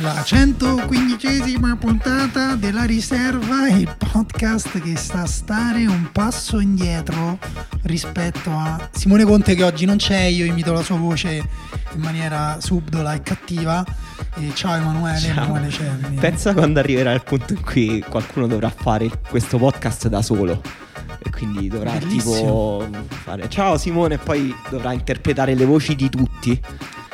La 115esima puntata della riserva, il podcast che sta a stare un passo indietro rispetto a Simone Conte che oggi non c'è, io imito la sua voce in maniera subdola e cattiva. E ciao Emanuele, Ciao. Emanuele Cerni. Pensa quando arriverà il punto in cui qualcuno dovrà fare questo podcast da solo. E quindi dovrà Bellissimo. tipo fare ciao Simone e poi dovrà interpretare le voci di tutti.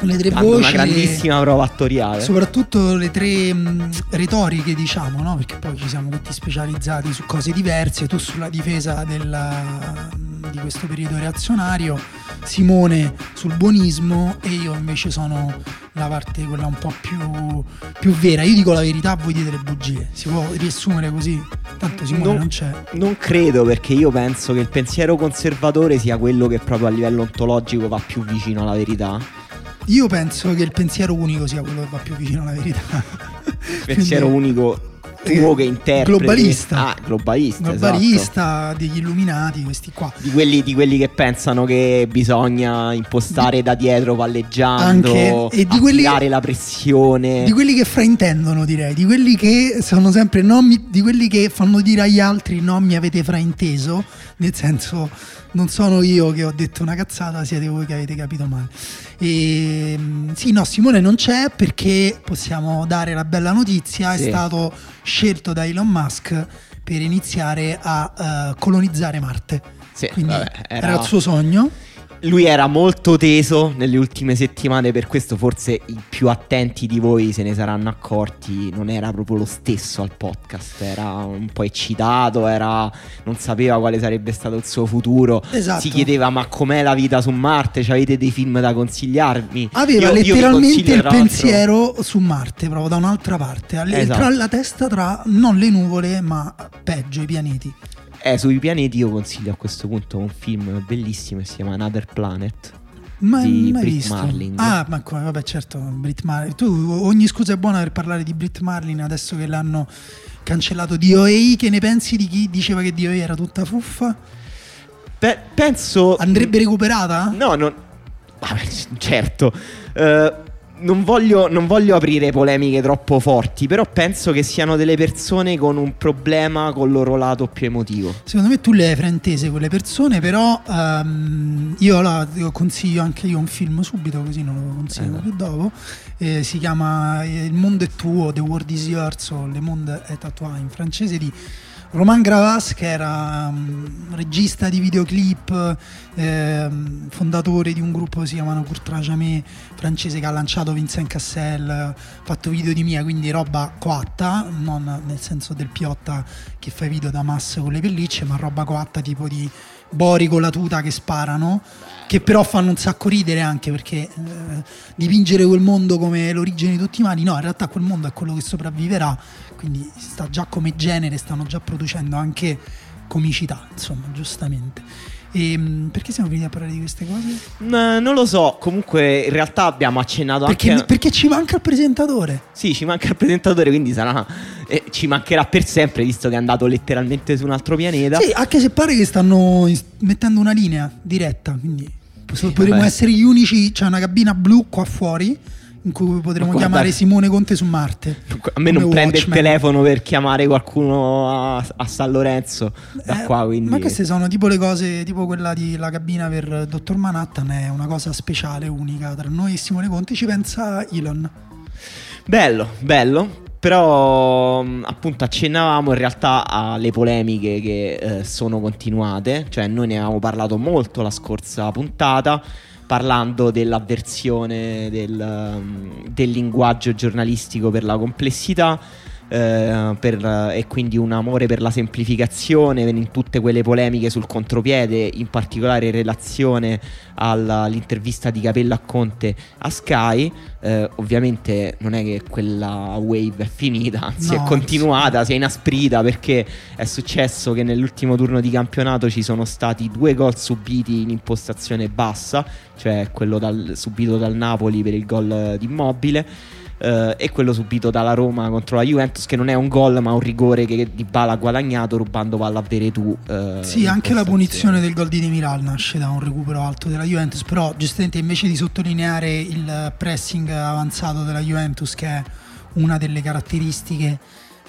le tre voci, una grandissima prova attoriale. soprattutto le tre mh, retoriche, diciamo, no? Perché poi ci siamo tutti specializzati su cose diverse, tu sulla difesa della- di questo periodo reazionario, Simone sul buonismo e io invece sono la parte quella un po' più, più vera. Io dico la verità, voi dite le bugie. Si può riassumere così? Tanto Simone Non- non c'è. Non credo perché io penso che il pensiero conservatore sia quello che proprio a livello ontologico va più vicino alla verità. Io penso che il pensiero unico sia quello che va più vicino alla verità. Pensiero Quindi- unico tuo che interpreti. Globalista. Ah, globalista. esatto. globalista degli illuminati, questi qua. Di quelli, di quelli che pensano che bisogna impostare da dietro palleggiando, Anche, e di quelli- la pressione. Di quelli che fraintendono, direi, di quelli che sono sempre non mi- di quelli che fanno dire agli altri non mi avete frainteso, nel senso non sono io che ho detto una cazzata, siete voi che avete capito male. E, mm, sì, no, Simone non c'è perché possiamo dare la bella notizia, è Sì. stato scelto da Elon Musk per iniziare a eh, colonizzare Marte. Sì, Quindi vabbè, era... era- il suo sogno. Lui era molto teso nelle ultime settimane, per questo forse i più attenti di voi se ne saranno accorti. Non era proprio lo stesso al podcast, era un po' eccitato, era- non sapeva quale sarebbe stato il suo futuro. Esatto. Si chiedeva: Ma com'è la vita su Marte? Ci avete dei film da consigliarmi? Aveva Io- io letteralmente consiglio, il pensiero su Marte, proprio da un'altra parte, alle- Esatto. tra la testa tra non le nuvole, ma peggio i pianeti. Eh, sui pianeti io consiglio a questo punto un film bellissimo che si chiama Another Planet. Ma Di mai Brit visto. Marling. Ah, ma come, vabbè, certo, Brit Marlin. Tu ogni scusa è buona per parlare di Brit Marlin adesso che l'hanno cancellato DOA. Che ne pensi di chi diceva che DOA era tutta fuffa? Pe- penso. Andrebbe recuperata? No, non. Vabbè, certo. Eh, non, voglio, non voglio aprire polemiche troppo forti, però penso che siano delle persone con un problema col loro lato più emotivo. Secondo me tu le hai fraintese quelle persone, però ehm, io la io consiglio anche io un film subito, così non lo consiglio Eh. più dopo. Eh, si chiama eh, Il mondo è tuo, The World is Yours o Le monde est à toi in francese di Romain Gravas che era mm, regista di videoclip, ehm, fondatore di un gruppo che si chiamano Courtois Jamais francese che ha lanciato Vincent Cassel, fatto video di mia, quindi roba coatta, non nel senso del piotta che fa video da massa con le pellicce, ma roba coatta tipo di Bori con la tuta che sparano, che però fanno un sacco ridere anche perché eh, dipingere quel mondo come l'origine di tutti i mali, no, in realtà quel mondo è quello che sopravviverà, quindi sta già come genere, stanno già producendo anche comicità, insomma, giustamente. E, mh, perché siamo finiti a parlare di queste cose? Mm, non lo so, comunque in realtà abbiamo accennato Perché, anche... perché ci manca il presentatore. Sì, ci manca il presentatore, quindi sarà... eh, ci mancherà per sempre, visto che è andato letteralmente su un altro pianeta. Sì, anche se pare che stanno mettendo una linea diretta, quindi potremmo essere gli unici, c'è una cabina blu qua fuori in cui potremmo guarda- chiamare Simone Conte su Marte. A me non prende il Watchmen. telefono per chiamare qualcuno a, a San Lorenzo da Eh, qua, quindi... Ma queste sono tipo le cose, tipo quella di la cabina per Dottor Manhattan, è una cosa speciale, unica tra noi e Simone Conte, ci pensa Elon. Bello, bello. Però appunto accennavamo in realtà alle polemiche che eh, sono continuate, cioè noi ne avevamo parlato molto la scorsa puntata, parlando dell'avversione del, um, del linguaggio giornalistico per la complessità. Eh, eh, per, e quindi un amore per la semplificazione in tutte quelle polemiche sul contropiede, in particolare in relazione alla, all'intervista di Capella a Conte a Sky. Eh, ovviamente non è che quella wave è finita, anzi no, è continuata, sì. si è inasprita perché è successo che nell'ultimo turno di campionato ci sono stati due gol subiti in impostazione bassa, cioè quello dal, subito dal Napoli per il gol di Immobile eh, e quello subito dalla Roma contro la Juventus che non è un gol ma un rigore che Di Bala ha guadagnato rubando palla a Veretù eh, sì anche la punizione del gol di Demiral nasce da un recupero alto della Juventus però giustamente invece di sottolineare il pressing avanzato della Juventus che è una delle caratteristiche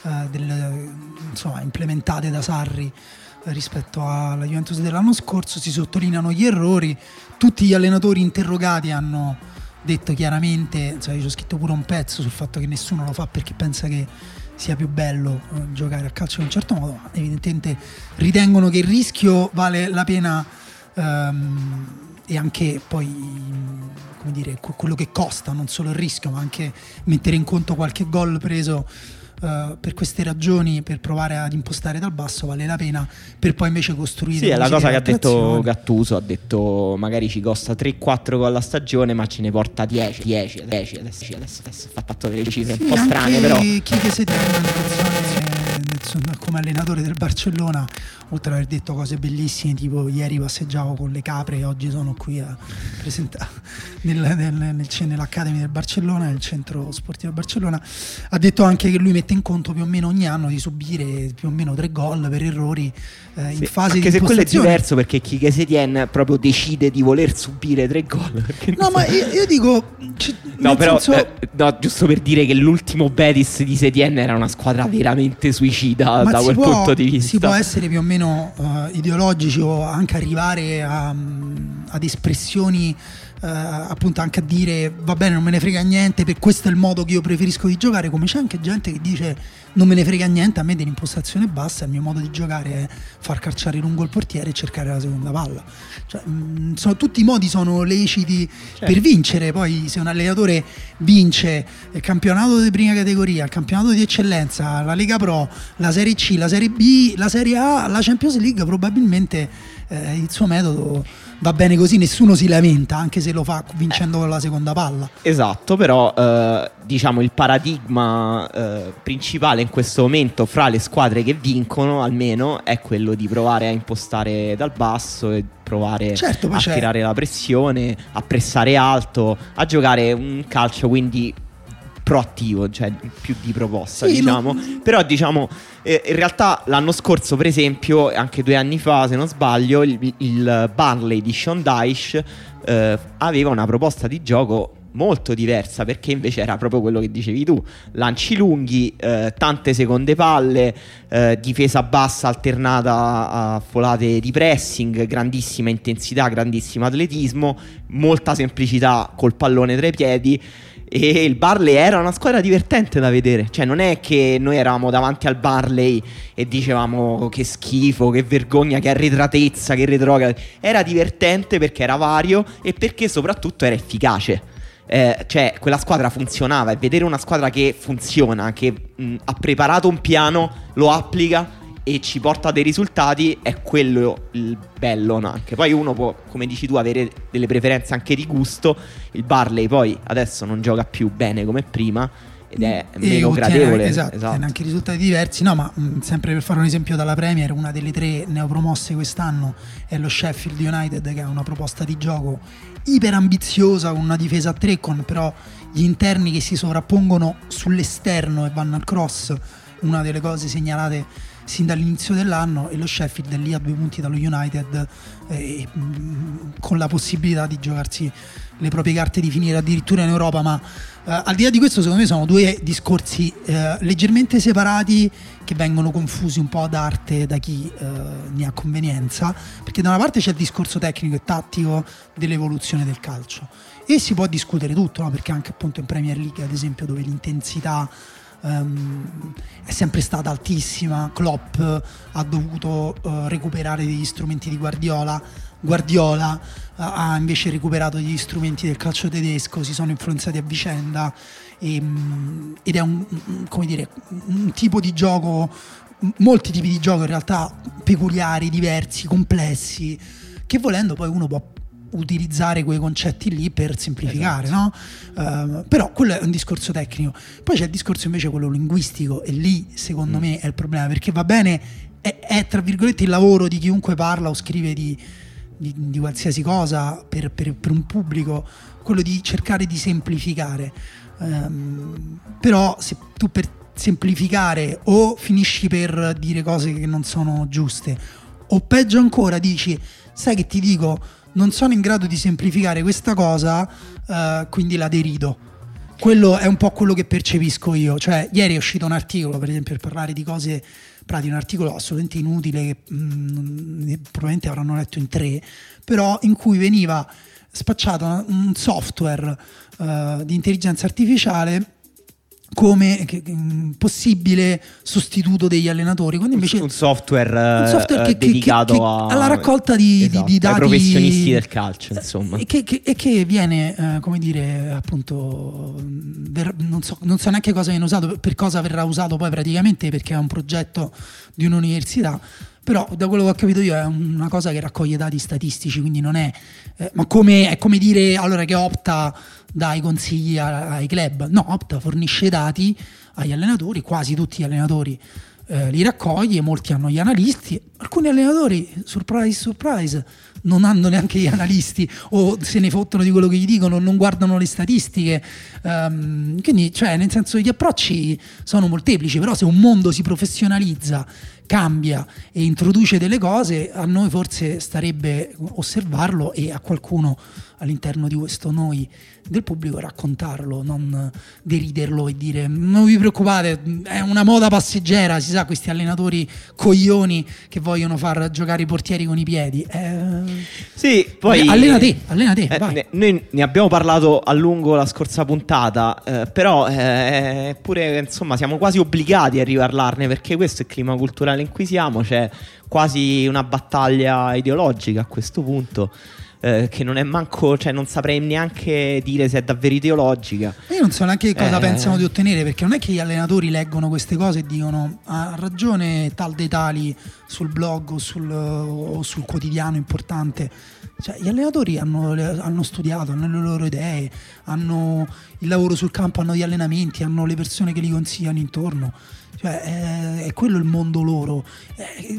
eh, del, insomma, implementate da Sarri rispetto alla Juventus dell'anno scorso si sottolineano gli errori tutti gli allenatori interrogati hanno detto chiaramente, cioè, io ho scritto pure un pezzo sul fatto che nessuno lo fa perché pensa che sia più bello eh, giocare a calcio in un certo modo, ma evidentemente ritengono che il rischio vale la pena ehm, e anche poi come dire, quello che costa, non solo il rischio, ma anche mettere in conto qualche gol preso uh, per queste ragioni, per provare ad impostare dal basso, vale la pena per poi invece costruire. Sì, è la cosa che ha detto Gattuso, ha detto magari ci costa 3-4 gol a stagione, ma ce ne porta 10, 10, 10, adesso, adesso, adesso fa fatto delle cifre sì, un po' strane però. Chi che si tiene come allenatore del Barcellona, oltre ad aver detto cose bellissime, tipo ieri passeggiavo con le capre e oggi sono qui a presentare nel, nel, nel, nell'Academy del Barcellona, nel centro sportivo del Barcellona, ha detto anche che lui mette in conto più o meno ogni anno di subire più o meno tre gol per errori eh, in sì, fase anche di se quello è diverso perché chi che Setien proprio decide di voler subire tre gol. No, ma io, io dico... no, però, senso... eh, no, giusto per dire che l'ultimo Betis di Setien era una squadra veramente suicida Ma da quel può, punto di vista. Si può essere più o meno uh, ideologici o anche arrivare a, ad espressioni appunto anche a dire va bene non me ne frega niente per questo è il modo che io preferisco di giocare. Come c'è anche gente che dice non me ne frega niente a me dell'impostazione bassa il mio modo di giocare è far calciare lungo il portiere e cercare la seconda palla. Cioè, mh, mm, sono, tutti i modi sono leciti certo. per vincere. Poi se un allenatore vince il campionato di prima categoria il campionato di eccellenza la Lega Pro la Serie C la Serie B la Serie A la Champions League probabilmente eh, il suo metodo va bene così, nessuno si lamenta, anche se lo fa vincendo con la seconda palla. Esatto, però eh, diciamo il paradigma eh, principale in questo momento fra le squadre che vincono almeno è quello di provare a impostare dal basso e provare certo, a c'è. tirare la pressione, a pressare alto, a giocare un calcio quindi proattivo, cioè più di proposta, sì, diciamo. Ma... Però diciamo, eh, in realtà l'anno scorso, per esempio, anche due anni fa, se non sbaglio, il, il Barley di Sean Dyche eh, aveva una proposta di gioco molto diversa perché invece era proprio quello che dicevi tu. Lanci lunghi eh, tante seconde palle eh, difesa bassa alternata a folate di pressing grandissima intensità grandissimo atletismo molta semplicità col pallone tra i piedi e il Barley era una squadra divertente da vedere. Cioè, non è che noi eravamo davanti al Barley e dicevamo che schifo, che vergogna, che arretratezza, che retroga. Era divertente perché era vario e perché soprattutto era efficace. Eh, cioè, quella squadra funzionava e vedere una squadra che funziona, che mh, ha preparato un piano, lo applica e ci porta dei risultati, è quello il bello no? anche. Poi uno può, come dici tu, avere delle preferenze anche di gusto. Il Barley poi adesso non gioca più bene come prima ed è e meno gradevole. Esatto, esatto. anche risultati diversi. No, ma mh, sempre per fare un esempio dalla Premier, una delle tre neopromosse quest'anno è lo Sheffield United che ha una proposta di gioco iper ambiziosa con una difesa a tre con però gli interni che si sovrappongono sull'esterno e vanno al cross, una delle cose segnalate sin dall'inizio dell'anno e lo Sheffield è lì a due punti dallo United eh, con la possibilità di giocarsi le proprie carte di finire addirittura in Europa ma eh, al di là di questo secondo me sono due discorsi eh, leggermente separati che vengono confusi un po' ad arte da chi eh, ne ha convenienza perché da una parte c'è il discorso tecnico e tattico dell'evoluzione del calcio e si può discutere tutto no? perché anche appunto in Premier League ad esempio dove l'intensità um, è sempre stata altissima. Klopp ha dovuto uh, recuperare degli strumenti di Guardiola Guardiola ha invece recuperato gli strumenti del calcio tedesco, si sono influenzati a vicenda e, ed è un, dire, un tipo di gioco, molti tipi di gioco in realtà peculiari, diversi, complessi, che volendo poi uno può utilizzare quei concetti lì per semplificare, esatto. no? Uh, però quello è un discorso tecnico. Poi c'è il discorso invece quello linguistico e lì secondo mm. me è il problema perché va bene, è, è, tra virgolette il lavoro di chiunque parla o scrive di, di, di qualsiasi cosa per, per, per, un pubblico, quello di cercare di semplificare. Um, però se tu per semplificare o finisci per dire cose che non sono giuste o peggio ancora dici sai che ti dico non sono in grado di semplificare questa cosa, uh, quindi la derido. Quello è un po' quello che percepisco io. Cioè, ieri è uscito un articolo, per esempio, per parlare di cose, di un articolo assolutamente inutile che mh, mm, probabilmente avranno letto in tre, però in cui veniva spacciato un software uh, di intelligenza artificiale come che, mm, possibile sostituto degli allenatori. Quando invece un software, un software che, che, dedicato a, alla raccolta di, esatto, di, di dati professionisti del calcio, insomma, e che, viene, eh, come dire, appunto, ver- non, so, non, so, neanche cosa viene usato, per cosa verrà usato poi praticamente, perché è un progetto di un'università. Però da quello che ho capito io è una cosa che raccoglie dati statistici, quindi non è... Eh, ma come, è come dire allora che opta dai consigli ai club. No, Opta fornisce dati agli allenatori, quasi tutti gli allenatori eh, li raccoglie, molti hanno gli analisti, alcuni allenatori, surprise, surprise, non hanno neanche gli analisti o se ne fottono di quello che gli dicono, non guardano le statistiche. Um, quindi, cioè, nel senso, gli approcci sono molteplici, però se un mondo si professionalizza, cambia e introduce delle cose, a noi forse starebbe osservarlo e a qualcuno all'interno di questo noi del pubblico raccontarlo, non deriderlo e dire non vi preoccupate, è una moda passeggera, si sa questi allenatori coglioni che vogliono far giocare i portieri con i piedi. Eh... Sì, poi eh, allena te, allena te. Eh, ne, noi ne abbiamo parlato a lungo la scorsa puntata, eh, però eh, pure insomma siamo quasi obbligati a riparlarne perché questo è il clima culturale in cui siamo, c'è quasi una battaglia ideologica a questo punto eh, che non è manco, cioè non saprei neanche dire se è davvero ideologica. Io non so neanche cosa eh. pensano di ottenere, perché non è che gli allenatori leggono queste cose e dicono ha ragione tal dei tali sul blog o sul, o sul quotidiano importante. Cioè, gli allenatori hanno, hanno, studiato, hanno le loro idee, hanno il lavoro sul campo, hanno gli allenamenti, hanno le persone che li consigliano intorno. Cioè, è, è quello il mondo loro. È,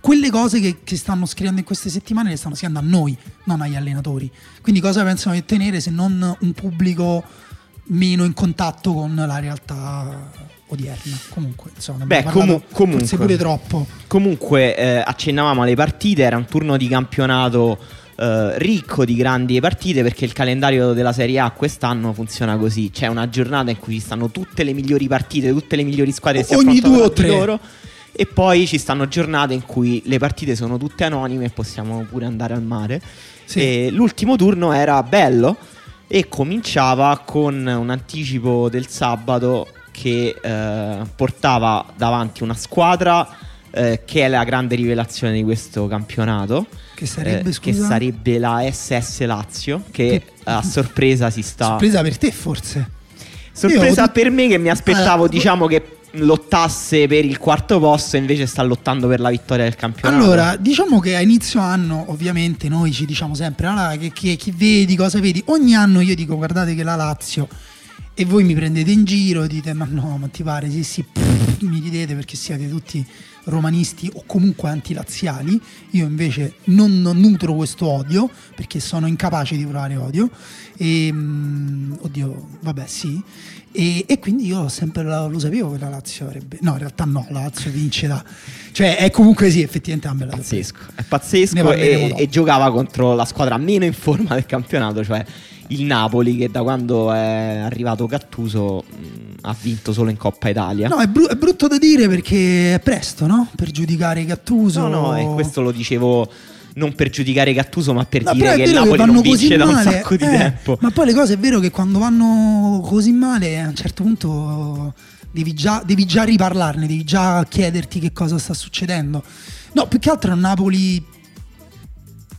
quelle cose che, che, stanno scrivendo in queste settimane le stanno scrivendo a noi, non agli allenatori. Quindi cosa pensano di ottenere se non un pubblico meno in contatto con la realtà odierna? Comunque, insomma, Beh, comu- comunque, forse pure troppo. Comunque, eh, accennavamo alle partite, era un turno di campionato eh, ricco di grandi partite perché il calendario della Serie A quest'anno funziona così. C'è una giornata in cui ci stanno tutte le migliori partite, tutte le migliori squadre che si Ogni due o tre. Loro e poi ci stanno giornate in cui le partite sono tutte anonime e possiamo pure andare al mare. Sì. l'ultimo turno era bello e cominciava con un anticipo del sabato che eh, portava davanti una squadra eh, che è la grande rivelazione di questo campionato. Che sarebbe, eh, che sarebbe la SS Lazio, che, che, a sorpresa si sta. Sorpresa per te, forse. Sorpresa Io... per me che mi aspettavo, allora, diciamo che lottasse per il quarto posto e invece sta lottando per la vittoria del campionato. Allora, diciamo che a inizio anno ovviamente noi ci diciamo sempre ah, che, che, chi vedi, cosa vedi. Ogni anno io dico guardate che la Lazio e voi mi prendete in giro e dite ma no, ma ti pare, sì sì, pff, mi ridete perché siete tutti romanisti o comunque antilaziali. Io invece non, nutro questo odio perché sono incapace di provare odio. E, um, oddio, vabbè sì. E, e, quindi io sempre lo, lo, sapevo che la Lazio avrebbe. No, in realtà no, la Lazio vince da. Cioè, è comunque sì, effettivamente una bella Pazzesco. È pazzesco e, e, giocava contro la squadra meno in forma del campionato, cioè il Napoli, che da quando è arrivato Gattuso mh, ha vinto solo in Coppa Italia. No, è, bru- è, brutto da dire perché è presto, no? Per giudicare Gattuso. No, no, e questo lo dicevo non per giudicare Gattuso, ma per no, dire che il Napoli che non vince da un sacco di eh, tempo. Ma poi le cose è vero che quando vanno così male, a un certo punto devi già, devi già riparlarne, devi già chiederti che cosa sta succedendo. No, più che altro a Napoli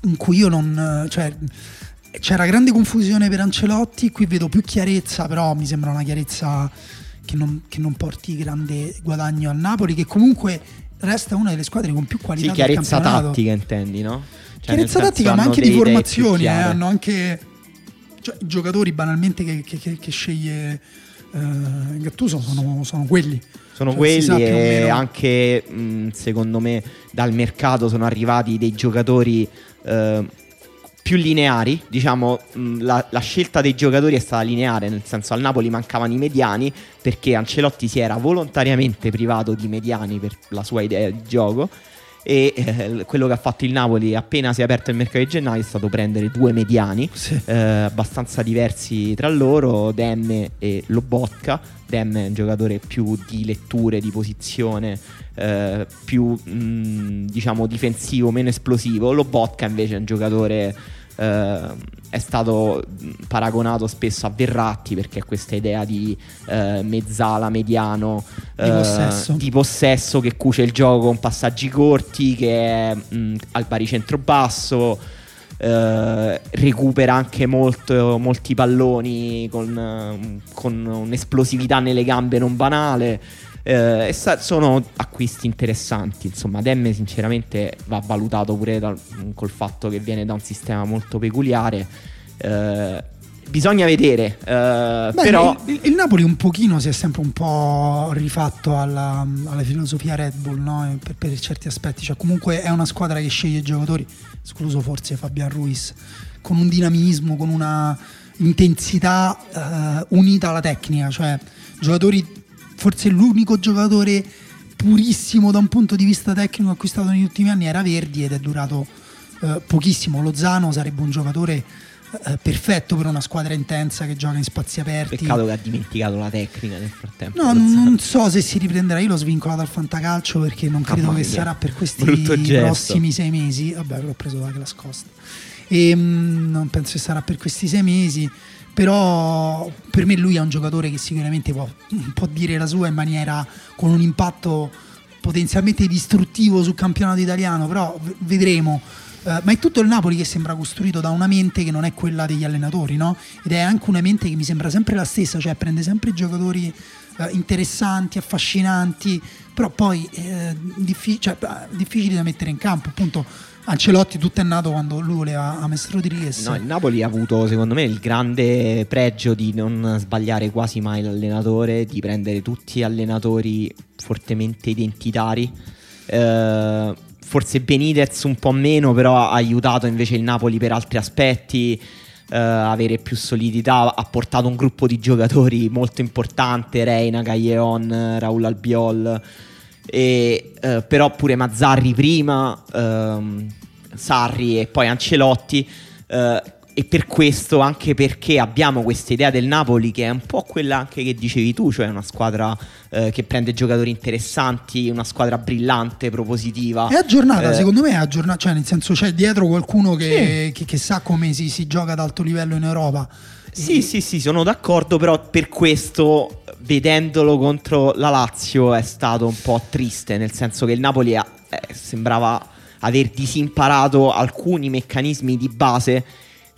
in cui io non... Cioè, c'era grande confusione per Ancelotti, qui vedo più chiarezza, però mi sembra una chiarezza che non, che non porti grande guadagno al Napoli, che comunque resta una delle squadre con più qualità sì, chiarezza tattica intendi, no? Cioè, chiarezza tattica, ma anche di formazioni, eh, hanno anche cioè, i giocatori banalmente che, che, che sceglie eh, Gattuso sono, sono quelli. Sono cioè, quelli e anche mh, secondo me dal mercato sono arrivati dei giocatori eh, più lineari, diciamo la, la, scelta dei giocatori è stata lineare, nel senso al Napoli mancavano i mediani perché Ancelotti si era volontariamente privato di mediani per la sua idea di gioco e eh, quello che ha fatto il Napoli appena si è aperto il mercato di gennaio è stato prendere due mediani sì. eh, abbastanza diversi tra loro, Demme e Lobotka. Demme è un giocatore più di letture, di posizione, eh, più mh, mm, diciamo difensivo, meno esplosivo. Lobotka invece è un giocatore eh, è stato paragonato spesso a Verratti perché questa idea di eh, mezzala, mediano, di, eh, possesso. di, possesso. che cuce il gioco con passaggi corti, che è mh, al baricentro basso. Uh, recupera anche molto, molti palloni con, uh, con, un'esplosività nelle gambe non banale. Eh, sa- sono acquisti interessanti. Insomma, Demme, sinceramente, va valutato pure dal, col fatto che viene da un sistema molto peculiare. Eh, bisogna vedere. Eh, Beh, però... il, il, Napoli un pochino si è sempre un po' rifatto alla, alla filosofia Red Bull, no? per, per, certi aspetti. Cioè, comunque è una squadra che sceglie i giocatori, escluso forse Fabian Ruiz, con un dinamismo, con una intensità eh, unita alla tecnica, cioè giocatori forse l'unico giocatore purissimo da un punto di vista tecnico acquistato negli ultimi anni era Verdi ed è durato eh, pochissimo. Lozano sarebbe un giocatore eh, perfetto per una squadra intensa che gioca in spazi aperti. Peccato che ha dimenticato la tecnica nel frattempo. No, non so se si riprenderà. Io l'ho svincolato al fantacalcio perché non credo che sarà per questi prossimi sei mesi. Vabbè, l'ho preso da Class Costa. E mh, mm, non penso che sarà per questi sei mesi però per me lui è un giocatore che sicuramente può, può dire la sua in maniera con un impatto potenzialmente distruttivo sul campionato italiano, però vedremo. Uh, ma è tutto il Napoli che sembra costruito da una mente che non è quella degli allenatori, no? Ed è anche una mente che mi sembra sempre la stessa, cioè prende sempre giocatori uh, interessanti, affascinanti, però poi uh, diffi- cioè, difficili da mettere in campo, appunto Ancelotti tutto è nato quando lui voleva a Mestro Rodriguez. No, il Napoli ha avuto secondo me il grande pregio di non sbagliare quasi mai l'allenatore, di prendere tutti allenatori fortemente identitari. Eh, forse Benitez un po' meno, però ha aiutato invece il Napoli per altri aspetti. Eh, avere più solidità, ha portato un gruppo di giocatori molto importante, Reina, Gaglion, Raul Albiol e, eh, però pure Mazzarri prima, ehm, Sarri e poi Ancelotti. Eh, e per questo, anche perché abbiamo questa idea del Napoli che è un po' quella anche che dicevi tu, cioè una squadra eh, che prende giocatori interessanti, una squadra brillante, propositiva. È aggiornata, eh, secondo me è aggiornata, cioè nel senso c'è dietro qualcuno che, sì. che, che sa come si, si, gioca ad alto livello in Europa. Sì, e... sì, sì, sono d'accordo, però per questo vedendolo contro la Lazio è stato un po' triste, nel senso che il Napoli ha, eh, sembrava aver disimparato alcuni meccanismi di base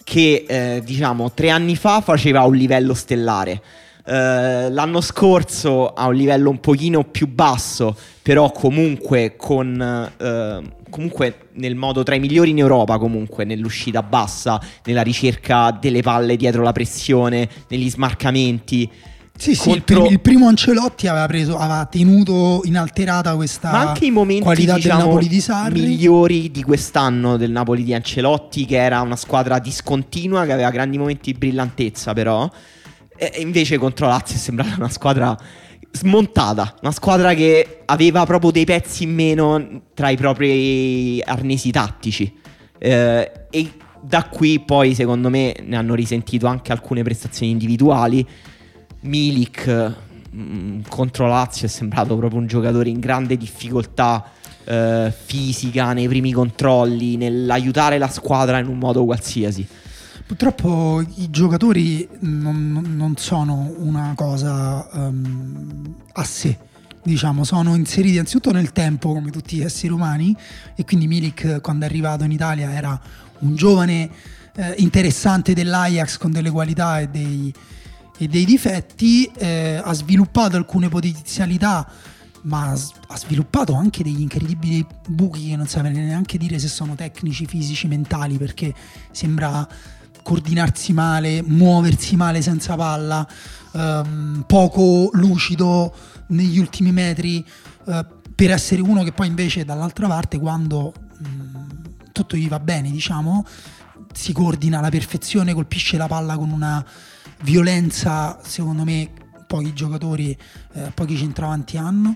che eh, diciamo tre anni fa faceva a un livello stellare. Uh, l'anno scorso a un livello un pochino più basso, però comunque con uh, comunque nel modo tra i migliori in Europa, comunque nell'uscita bassa, nella ricerca delle palle dietro la pressione, negli smarcamenti. Sì, sì, contro... il, primo Ancelotti aveva, preso, aveva tenuto inalterata questa Ma anche i momenti, qualità diciamo, del Napoli di Sarri. migliori di quest'anno del Napoli di Ancelotti, che era una squadra discontinua, che aveva grandi momenti di brillantezza però. E invece contro Lazio sembrava una squadra smontata, una squadra che aveva proprio dei pezzi in meno tra i propri arnesi tattici. Eh, e da qui poi secondo me ne hanno risentito anche alcune prestazioni individuali Milik mh, mm, contro Lazio è sembrato proprio un giocatore in grande difficoltà eh, fisica nei primi controlli, nell'aiutare la squadra in un modo qualsiasi. Purtroppo i giocatori non, non sono una cosa um, a sé, diciamo, sono inseriti anzitutto nel tempo come tutti gli esseri umani e quindi Milik quando è arrivato in Italia era un giovane eh, interessante dell'Ajax con delle qualità e dei, e dei difetti, eh, ha sviluppato alcune potenzialità ma ha sviluppato anche degli incredibili buchi che non sapete neanche dire se sono tecnici, fisici, mentali, perché sembra coordinarsi male, muoversi male senza palla, ehm, poco lucido negli ultimi metri, eh, per essere uno che poi invece dall'altra parte quando mh, mm, tutto gli va bene, diciamo, si coordina alla perfezione, colpisce la palla con una violenza, secondo me, pochi giocatori, eh, pochi centravanti hanno.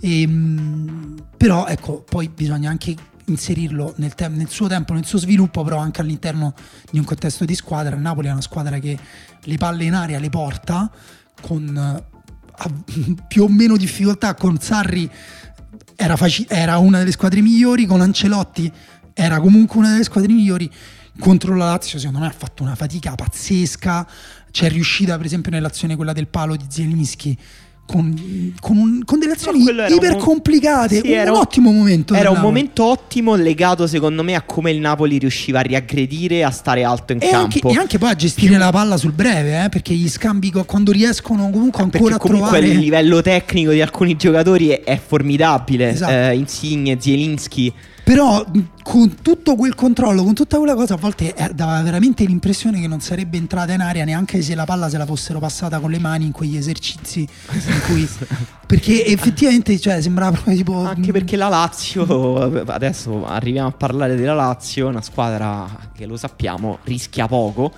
E, ehm, però ecco, poi bisogna anche inserirlo nel, te- nel, suo tempo, nel suo sviluppo, però anche all'interno di un contesto di squadra. Il Napoli è una squadra che le palle in aria le porta con uh, più o meno difficoltà. Con Sarri era, faci- era una delle squadre migliori, con Ancelotti era comunque una delle squadre migliori. Contro la Lazio, secondo me, ha fatto una fatica pazzesca. C'è riuscita, per esempio, nell'azione quella del palo di Zielinski con, con, con, delle azioni iper complicate. Sì, un, era un ottimo momento. Era un momento ottimo legato secondo me a come il Napoli riusciva a riaggredire a stare alto in e campo. Anche, e anche poi a gestire la palla sul breve, eh, perché gli scambi quando riescono comunque ancora a comunque trovare... il livello tecnico di alcuni giocatori è, è formidabile. Esatto. Eh, Insigne, Zielinski però con tutto quel controllo, con tutta quella cosa, a volte eh, dava veramente l'impressione che non sarebbe entrata in aria neanche se la palla se la fossero passata con le mani in quegli esercizi in cui... perché effettivamente cioè, sembrava proprio tipo... Anche perché la Lazio, adesso arriviamo a parlare della Lazio, una squadra che lo sappiamo rischia poco,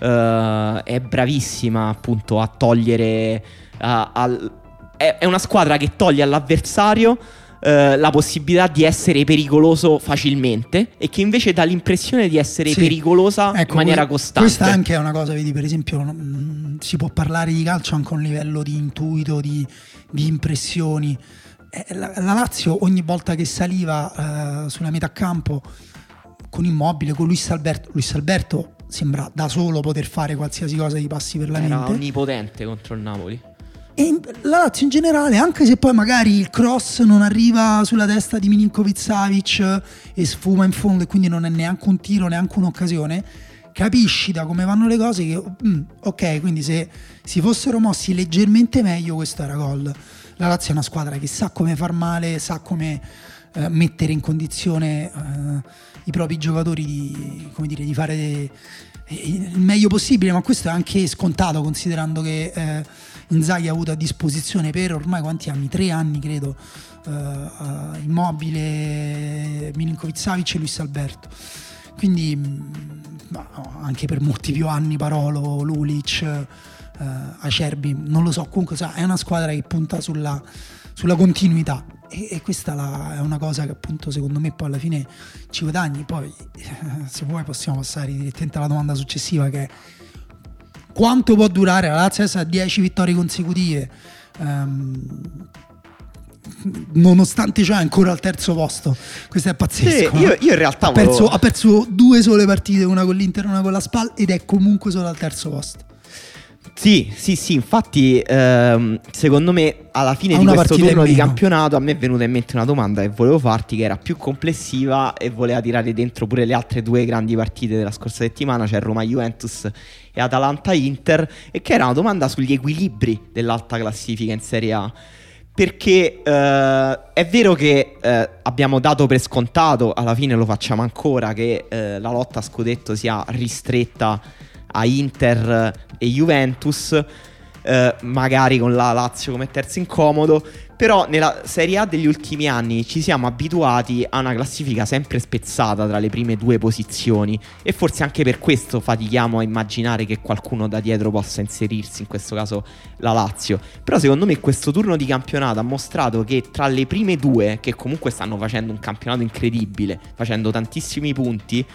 uh, è bravissima appunto a togliere... Uh, al, è, è una squadra che toglie all'avversario eh, la possibilità di essere pericoloso facilmente e che invece dà l'impressione di essere sì. pericolosa ecco, in maniera costante. Questa anche è una cosa, vedi, per esempio, mh, si può parlare di calcio anche a un livello di intuito, di, di impressioni. Eh, la, la, Lazio ogni volta che saliva eh, sulla metà campo con Immobile, con Luis Alberto, Luis Alberto sembra da solo poter fare qualsiasi cosa di passi per la Era mente. onnipotente contro il Napoli. E la Lazio in generale, anche se poi magari il cross non arriva sulla testa di Milinkovic Savic e sfuma in fondo e quindi non è neanche un tiro, neanche un'occasione, capisci da come vanno le cose che, mm, ok, quindi se si fossero mossi leggermente meglio questo era gol. La Lazio è una squadra che sa come far male, sa come eh, mettere in condizione eh, i propri giocatori di, dire, di fare de, il meglio possibile, ma questo è anche scontato considerando che... Eh, Inzaghi ha avuto a disposizione per ormai quanti anni? Tre anni credo, uh, uh, Immobile, Milinkovic Savic e Luis Alberto. Quindi no, mm, anche per molti più anni Parolo, Lulic, uh, Acerbi, non lo so, comunque sa, è una squadra che punta sulla, sulla continuità e, e questa la, è una cosa che appunto secondo me poi alla fine ci guadagni. Poi se vuoi possiamo passare direttamente alla domanda successiva che è quanto può durare la Lazio a 10 vittorie consecutive um, nonostante ciò è ancora al terzo posto. Questo è pazzesco sì, io, io, in realtà ha perso, ha perso, due sole partite una con l'Inter e una con la SPAL ed è comunque solo al terzo posto. Sì, sì, sì, infatti ehm, secondo me alla fine di questo turno di campionato a me è venuta in mente una domanda che volevo farti che era più complessiva e voleva tirare dentro pure le altre due grandi partite della scorsa settimana, cioè Roma-Juventus e Atalanta-Inter, e che era una domanda sugli equilibri dell'alta classifica in Serie A. Perché eh, è vero che eh, abbiamo dato per scontato, alla fine lo facciamo ancora, che eh, la lotta a scudetto sia ristretta a Inter e Juventus, eh, magari con la Lazio come terzo incomodo, però nella Serie A degli ultimi anni ci siamo abituati a una classifica sempre spezzata tra le prime due posizioni e forse anche per questo fatichiamo a immaginare che qualcuno da dietro possa inserirsi, in questo caso la Lazio. Però secondo me questo turno di campionato ha mostrato che tra le prime due, che comunque stanno facendo un campionato incredibile, facendo tantissimi punti,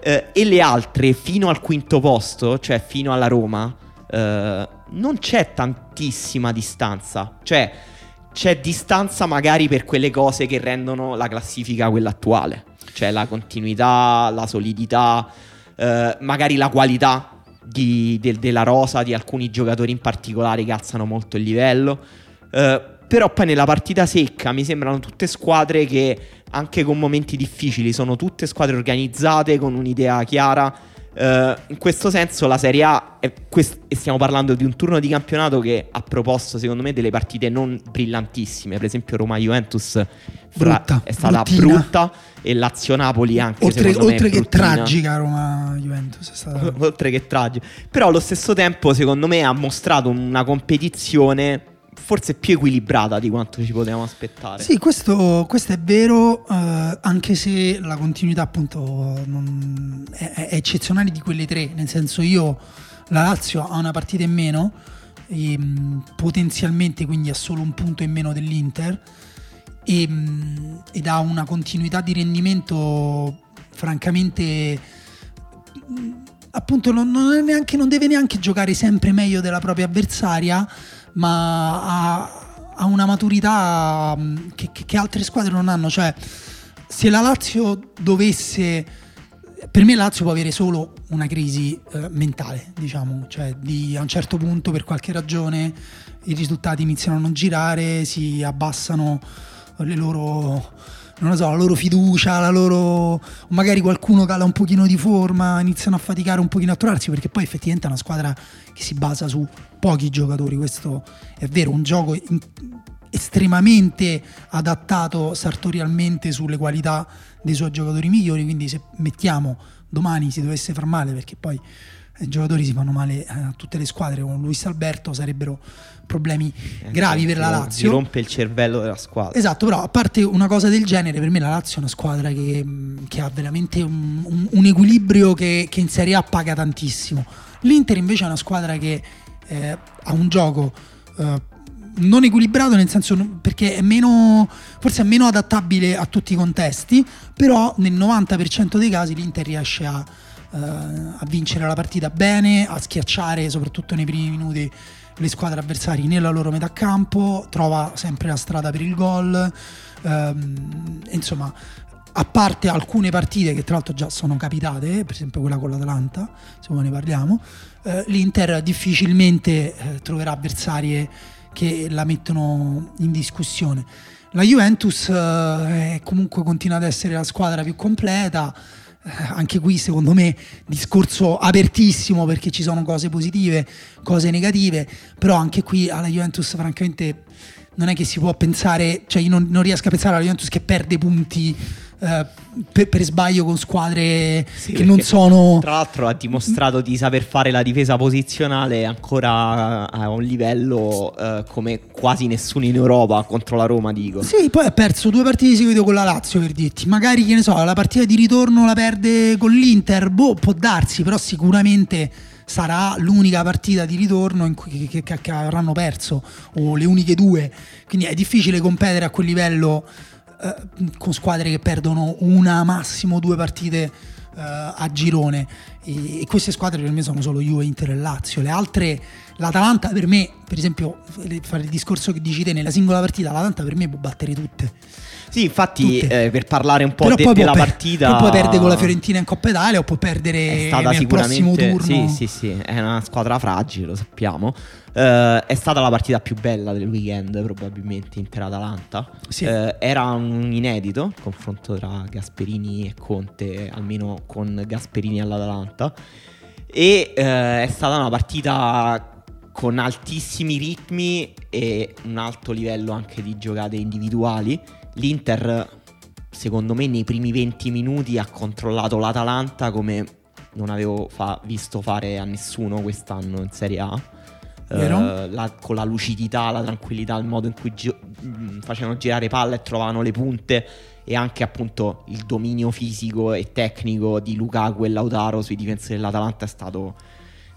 eh, e le altre fino al quinto posto, cioè fino alla Roma, eh, non c'è tantissima distanza. Cioè, c'è distanza magari per quelle cose che rendono la classifica quella attuale. Cioè la continuità, la solidità, eh, magari la qualità di, de, della rosa di alcuni giocatori in particolare che alzano molto il livello. Eh, però poi nella partita secca mi sembrano tutte squadre che anche con momenti difficili, sono tutte squadre organizzate con un'idea chiara. Uh, in questo senso la Serie A quest- e stiamo parlando di un turno di campionato che ha proposto secondo me delle partite non brillantissime per esempio Roma-Juventus brutta, è stata bruttina. brutta e Lazio-Napoli anche oltre, oltre me che bruttina. tragica Roma-Juventus è stata... oltre che tragica però allo stesso tempo secondo me ha mostrato una competizione forse più equilibrata di quanto ci potevamo aspettare. Sì, questo, questo è vero, eh, anche se la continuità appunto non- è, è eccezionale di quelle tre, nel senso io, la Lazio ha una partita in meno, e, mh, potenzialmente quindi ha solo un punto in meno dell'Inter e, mh, ed ha una continuità di rendimento francamente mh, appunto non, non neanche- non deve neanche giocare sempre meglio della propria avversaria ma ha, ha una maturità che, che- che altre squadre non hanno. Cioè se la Lazio dovesse per me la Lazio può avere solo una crisi eh, mentale, diciamo, cioè di, a un certo punto per qualche ragione i risultati iniziano a non girare, si abbassano le loro non lo so, la loro fiducia, la loro magari qualcuno cala un pochino di forma, iniziano a faticare un pochino a trovarsi perché poi effettivamente è una squadra che si basa su pochi giocatori, questo è vero, un gioco estremamente adattato sartorialmente sulle qualità dei suoi giocatori migliori, quindi se mettiamo domani si dovesse far male perché poi i giocatori si fanno male a tutte le squadre con Luis Alberto sarebbero problemi Anche gravi per la Lazio. si rompe il cervello della squadra Esatto, però a parte una cosa del genere, per me la Lazio è una squadra che, mh, che ha veramente un, un- un equilibrio che, che in Serie A paga tantissimo. L'Inter invece è una squadra che eh, ha un gioco eh, non equilibrato nel senso perché è meno forse è meno adattabile a tutti i contesti, però nel 90% dei casi l'Inter riesce a, eh, a vincere la partita bene, a schiacciare soprattutto nei primi minuti le squadre avversarie nella loro metà campo, trova sempre la strada per il gol. ehm, insomma, a parte alcune partite che tra l'altro già sono capitate, per esempio quella con l'Atalanta, se ne parliamo, eh, l'Inter difficilmente eh, troverà avversarie che la mettono in discussione. La Juventus eh, è comunque continua ad essere la squadra più completa, anche qui secondo me discorso apertissimo perché ci sono cose positive, cose negative, però anche qui alla Juventus francamente non è che si può pensare, cioè io non, non riesco a pensare alla Juventus che perde punti eh, per, per sbaglio con squadre Sì, che non sono... Tra l'altro ha dimostrato di saper fare la difesa posizionale ancora a un livello eh, come quasi nessuno in Europa contro la Roma, dico. Sì, poi ha perso due partite di seguito con la Lazio per dirti. Magari, che ne so, la partita di ritorno la perde con l'Inter, boh, può darsi, però sicuramente sarà l'unica partita di ritorno in cui, che, che- che avranno perso, o le uniche due. Quindi è difficile competere a quel livello eh, con squadre che perdono una, massimo due partite eh, a girone. E, queste squadre per me sono solo Juve, Inter e Lazio. Le altre, l'Atalanta per me, per esempio, fare il discorso che dici te nella singola partita, l'Atalanta per me può battere tutte. Sì, infatti, Tutte. eh, per parlare un po' Però de- poi può della per- partita, poi perdere con la Fiorentina in Coppa Italia o puoi perdere è stata nel prossimo turno. sì, sì, sì, è una squadra fragile, lo sappiamo. Eh, è stata la partita più bella del weekend, probabilmente Inter-Atalanta. Sì. Eh, era un inedito il confronto tra Gasperini e Conte, almeno con Gasperini all'Atalanta. E eh, è stata una partita con altissimi ritmi e un alto livello anche di giocate individuali. L'Inter, secondo me, nei primi 20 minuti ha controllato l'Atalanta come non avevo fa- visto fare a nessuno quest'anno in Serie A. Eh, la- con la lucidità, la tranquillità, il modo in cui gio- mh, facevano girare palle e trovavano le punte e anche appunto il dominio fisico e tecnico di Lukaku e Lautaro sui difensori dell'Atalanta è stato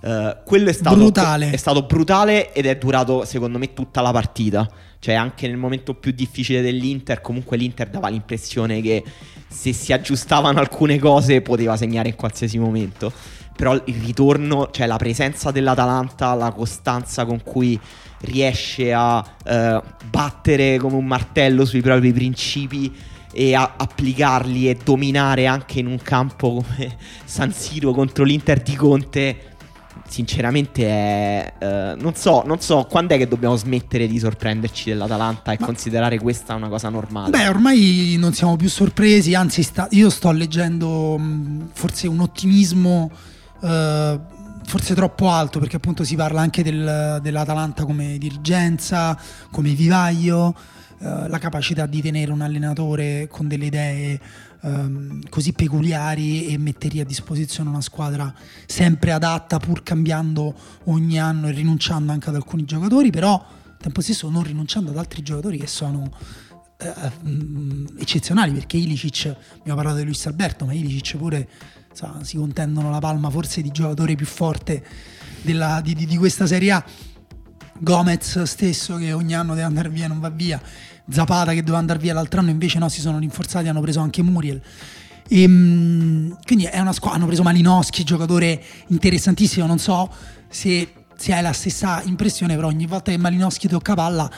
eh, quello è stato Brutale. è stato brutale ed è durato secondo me tutta la partita. Cioè anche nel momento più difficile dell'Inter comunque l'Inter dava l'impressione che se si aggiustavano alcune cose poteva segnare in qualsiasi momento però il ritorno cioè la presenza dell'Atalanta la costanza con cui riesce a eh, battere come un martello sui propri principi e a applicarli e dominare anche in un campo come San Siro contro l'Inter di Conte sinceramente è, eh, non, so, non so quando è che dobbiamo smettere di sorprenderci dell'Atalanta e Ma... considerare questa una cosa normale. Beh, ormai non siamo più sorpresi, anzi sta, io sto leggendo mh, forse un ottimismo eh, forse troppo alto perché appunto si parla anche del, dell'Atalanta come dirigenza, come vivaio, eh, la capacità di tenere un allenatore con delle idee ehm, così peculiari e mettere a disposizione una squadra sempre adatta pur cambiando ogni anno e rinunciando anche ad alcuni giocatori, però al tempo stesso non rinunciando ad altri giocatori che sono eh, mm, eccezionali perché Ilicic, abbiamo parlato di Luis Alberto, ma Ilicic pure insomma, si contendono la palma forse di giocatore più forte della, di, di, di questa Serie A. Gomez stesso che ogni anno deve andare via, non va via. Zapata che doveva andare via l'altro anno, invece no, si sono rinforzati, hanno preso anche Muriel. E, ehm, quindi è una squadra, hanno preso Malinowski, giocatore interessantissimo, non so se, se hai la stessa impressione, però ogni volta che Malinowski tocca palla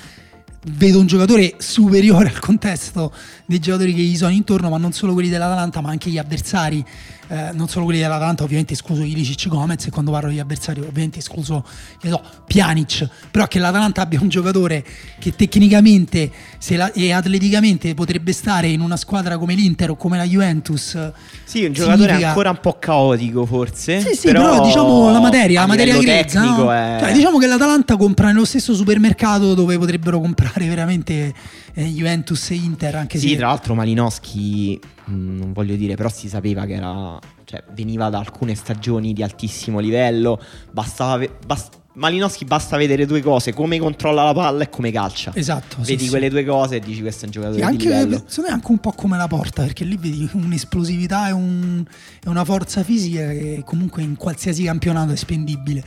vedo un giocatore superiore al contesto dei giocatori che gli sono intorno, ma non solo quelli dell'Atalanta, ma anche gli avversari eh, non solo quelli dell'Atalanta, ovviamente escluso Ilicic Gomez e quando parlo di avversari ovviamente escluso so, Pjanic, però che l'Atalanta abbia un giocatore che tecnicamente la, e atleticamente potrebbe stare in una squadra come l'Inter o come la Juventus. Sì, un giocatore significa... ancora un po' caotico forse. Sì, sì, però, però diciamo la materia, la materia grezza, no? è... cioè, diciamo che l'Atalanta compra nello stesso supermercato dove potrebbero comprare veramente eh, Juventus e Inter. Anche sì, se... tra l'altro Malinowski, mh, mm, non voglio dire, però si sapeva che era, cioè, veniva da alcune stagioni di altissimo livello, bastava... Bast- Malinowski basta vedere due cose, come controlla la palla e come calcia. Esatto. Vedi sì, quelle sì. due cose e dici questo è un giocatore sì, anche, di livello. Secondo me anche un po' come la porta, perché lì vedi un'esplosività e, un, e una forza fisica che comunque in qualsiasi campionato è spendibile.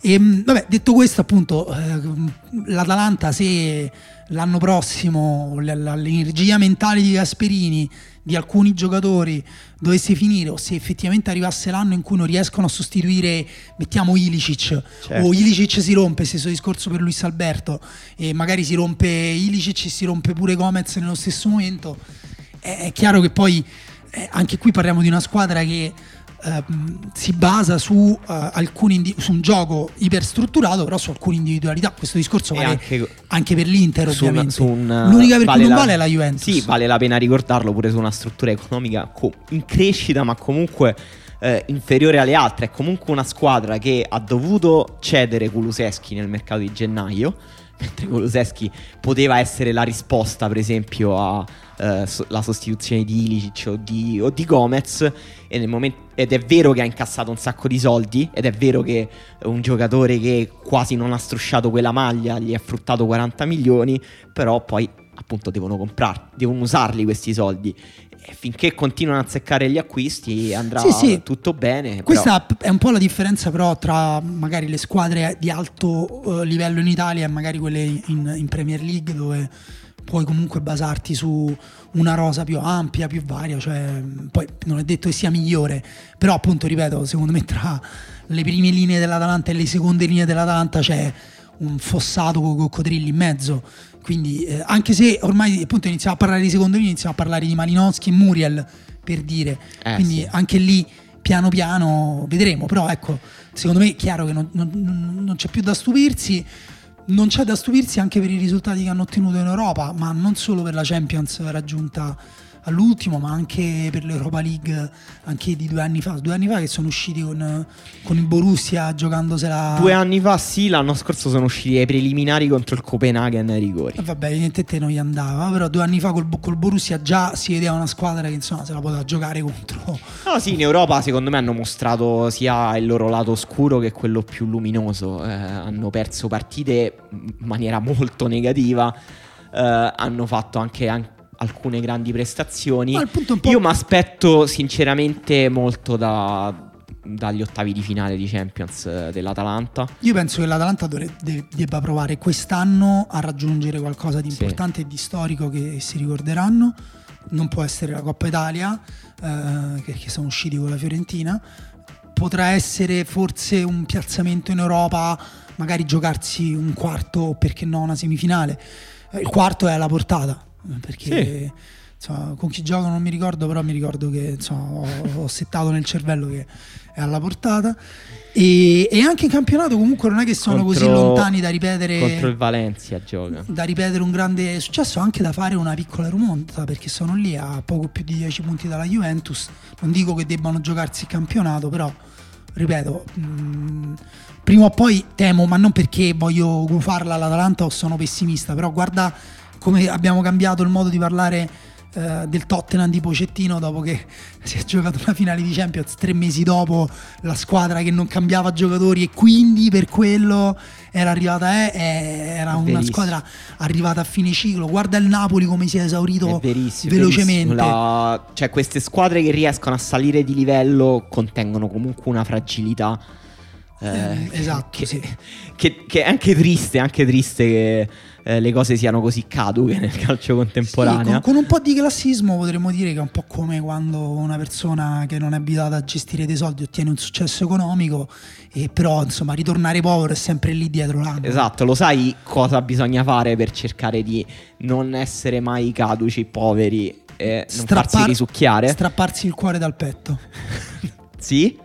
E, ehm, vabbè, detto questo, appunto, eh, l'Atalanta se l'anno prossimo l'energia mentale di Gasperini, di alcuni giocatori dovesse finire o se effettivamente arrivasse l'anno in cui non riescono a sostituire, mettiamo Ilicic certo. o Ilicic si rompe, stesso discorso per Luis Alberto e magari si rompe Ilicic e si rompe pure Gomez nello stesso momento, è, è chiaro che poi eh, anche qui parliamo di una squadra che Ehm, si basa su, uh, alcuni su un gioco iperstrutturato, però su alcune individualità. Questo discorso vale anche, anche, per l'Inter, su ovviamente. Su un, L'unica per vale cui non vale è la Juventus. Sì, vale la pena ricordarlo pure su una struttura economica in crescita, ma comunque. Eh, inferiore alle altre, è comunque una squadra che ha dovuto cedere Kuluseschi nel mercato di gennaio, mentre Kuluseschi poteva essere la risposta, per esempio, alla eh, sostituzione di Ilicic o di, o di Gomez momento, ed è vero che ha incassato un sacco di soldi ed è vero che un giocatore che quasi non ha strusciato quella maglia gli ha fruttato 40 milioni, però poi appunto devono comprare, devono usarli questi soldi finché continuano a azzeccare gli acquisti andrà sì, sì. tutto bene. Questa però... è un po' la differenza però tra magari le squadre di alto uh, livello in Italia e magari quelle in, in Premier League dove puoi comunque basarti su una rosa più ampia, più varia, cioè, poi non è detto che sia migliore, però appunto ripeto, secondo me tra le prime linee dell'Atalanta e le seconde linee dell'Atalanta c'è un fossato con coccodrilli in mezzo, quindi eh, anche se ormai appunto iniziamo a parlare di seconde linee, iniziamo a parlare di Malinowski e Muriel per dire, eh, quindi sì. anche lì piano piano vedremo, però ecco, secondo me è chiaro che non, non, non c'è più da stupirsi non c'è da stupirsi anche per i risultati che hanno ottenuto in Europa, ma non solo per la Champions raggiunta all'ultimo, ma anche per l'Europa League anche di due anni fa. Due anni fa che sono usciti con, con il Borussia giocandosela. Due anni fa sì, l'anno scorso sono usciti ai preliminari contro il Copenaghen ai rigori. E vabbè, evidentemente non gli andava, però due anni fa col, col Borussia già si vedeva una squadra che insomma se la poteva giocare contro. No, sì, in Europa secondo me hanno mostrato sia il loro lato oscuro che quello più luminoso. Eh, hanno perso partite in maniera molto negativa. Eh, hanno fatto anche, anche alcune grandi prestazioni. Io mi aspetto sinceramente molto da, dagli ottavi di finale di Champions eh, dell'Atalanta. Io penso che l'Atalanta dovrebbe, debba provare quest'anno a raggiungere qualcosa di importante sì. e di storico che si ricorderanno. Non può essere la Coppa Italia, eh, perché sono usciti con la Fiorentina. Potrà essere forse un piazzamento in Europa, magari giocarsi un quarto o perché no una semifinale. Eh, il quarto è alla portata perché insomma, con chi gioco non mi ricordo, però mi ricordo che insomma, ho, ho settato nel cervello che è alla portata. E, e, anche in campionato comunque non è che sono Contro- così lontani da ripetere Contro il Valencia gioca. da ripetere un grande successo anche da fare una piccola rimonta perché sono lì a poco più di 10 punti dalla Juventus non dico che debbano giocarsi il campionato però ripeto mh, prima o poi temo ma non perché voglio gufarla all'Atalanta o sono pessimista però guarda come abbiamo cambiato il modo di parlare eh, del Tottenham di Pocettino dopo che si è giocato una finale di Champions tre mesi dopo la squadra che non cambiava giocatori e quindi per quello era arrivata eh, era una Verissimo. squadra arrivata a fine ciclo guarda il Napoli come si è esaurito È verissimo, velocemente verissimo. La- cioè, queste squadre che riescono a salire di livello contengono comunque una fragilità. eh, Eh, esatto, che, sì. che- che è anche triste, anche triste che eh, le cose siano così caduche nel calcio Sì, contemporaneo. con, con un po' di classismo potremmo dire che è un po' come quando una persona che non è abituata a gestire dei soldi ottiene un successo economico e però insomma ritornare povero è sempre lì dietro l'angolo Esatto, lo sai cosa bisogna fare per cercare di non essere mai caduci, poveri e non Strappar- farsi risucchiare? strapparsi il cuore dal petto sì,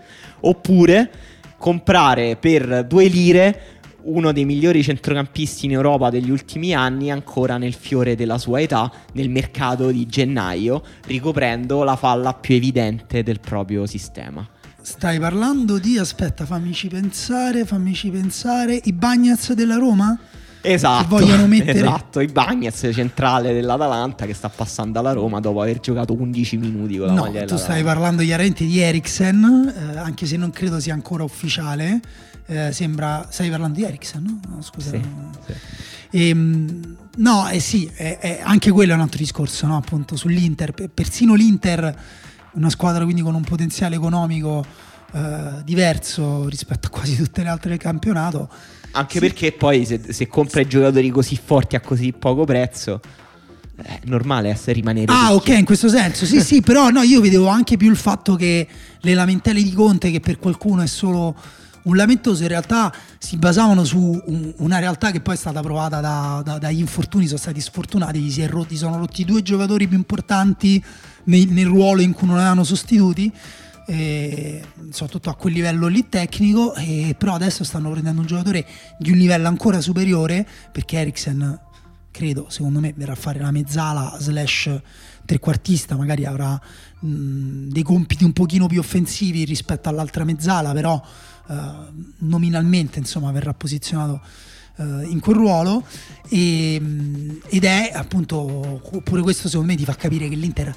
oppure comprare per due lire uno dei migliori centrocampisti in Europa degli ultimi anni, ancora nel fiore della sua età, nel mercato di gennaio, ricoprendo la falla più evidente del proprio sistema. Stai parlando di, aspetta, fammici pensare, fammici pensare, i Bagnets della Roma? Esatto, esatto, i Bagnets centrale dell'Atalanta che sta passando alla Roma dopo aver giocato 11 minuti con la No, maglia tu stai parlando chiaramente di Eriksen, eh, anche se non credo sia ancora ufficiale. Eh, sembra. Stai parlando di Eriksen, no? No, scusa. Sì, no. sì. Ehm, no, eh sì, è- è- anche quello è un altro discorso, no? appunto sull'Inter. Pe- Persino l'Inter, una squadra quindi con un potenziale economico eh, diverso rispetto a quasi tutte le altre del campionato. Anche Sì. perché poi se, se compra i giocatori così forti a così poco prezzo, è normale essere rimanere Ah, ricchi. ok, in questo senso, sì, sì, però no, io vedevo anche più il fatto che le lamentele di Conte, che per qualcuno è solo un lamentoso, in realtà si basavano su un- una realtà che poi è stata provata da- da- dagli infortuni, sono stati sfortunati, si è rotti, sono rotti due giocatori più importanti nel, nel ruolo in cui non avevano sostituti. eh, soprattutto a quel livello lì tecnico e però adesso stanno prendendo un giocatore di un livello ancora superiore perché Eriksen credo, secondo me, verrà a fare la mezzala slash trequartista, magari avrà mh, dei compiti un pochino più offensivi rispetto all'altra mezzala, però eh, nominalmente insomma verrà posizionato eh, in quel ruolo e, ed è appunto pure questo secondo me ti fa capire che l'Inter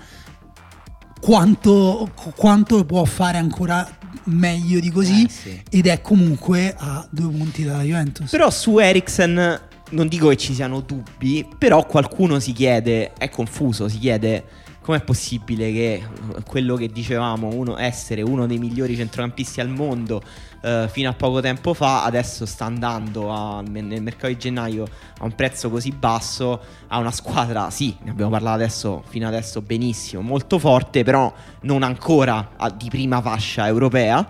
quanto, quanto può fare ancora meglio di così Eh, sì. ed è comunque a due punti dalla Juventus Però su Eriksen non dico che ci siano dubbi, però qualcuno si chiede, è confuso, si chiede com'è possibile che eh, quello che dicevamo, uno, essere uno dei migliori centrocampisti al mondo eh, fino a poco tempo fa, adesso sta andando a- nel mercato di gennaio a un prezzo così basso, a una squadra, sì, ne abbiamo parlato adesso, fino adesso benissimo, molto forte, però non ancora di prima fascia europea.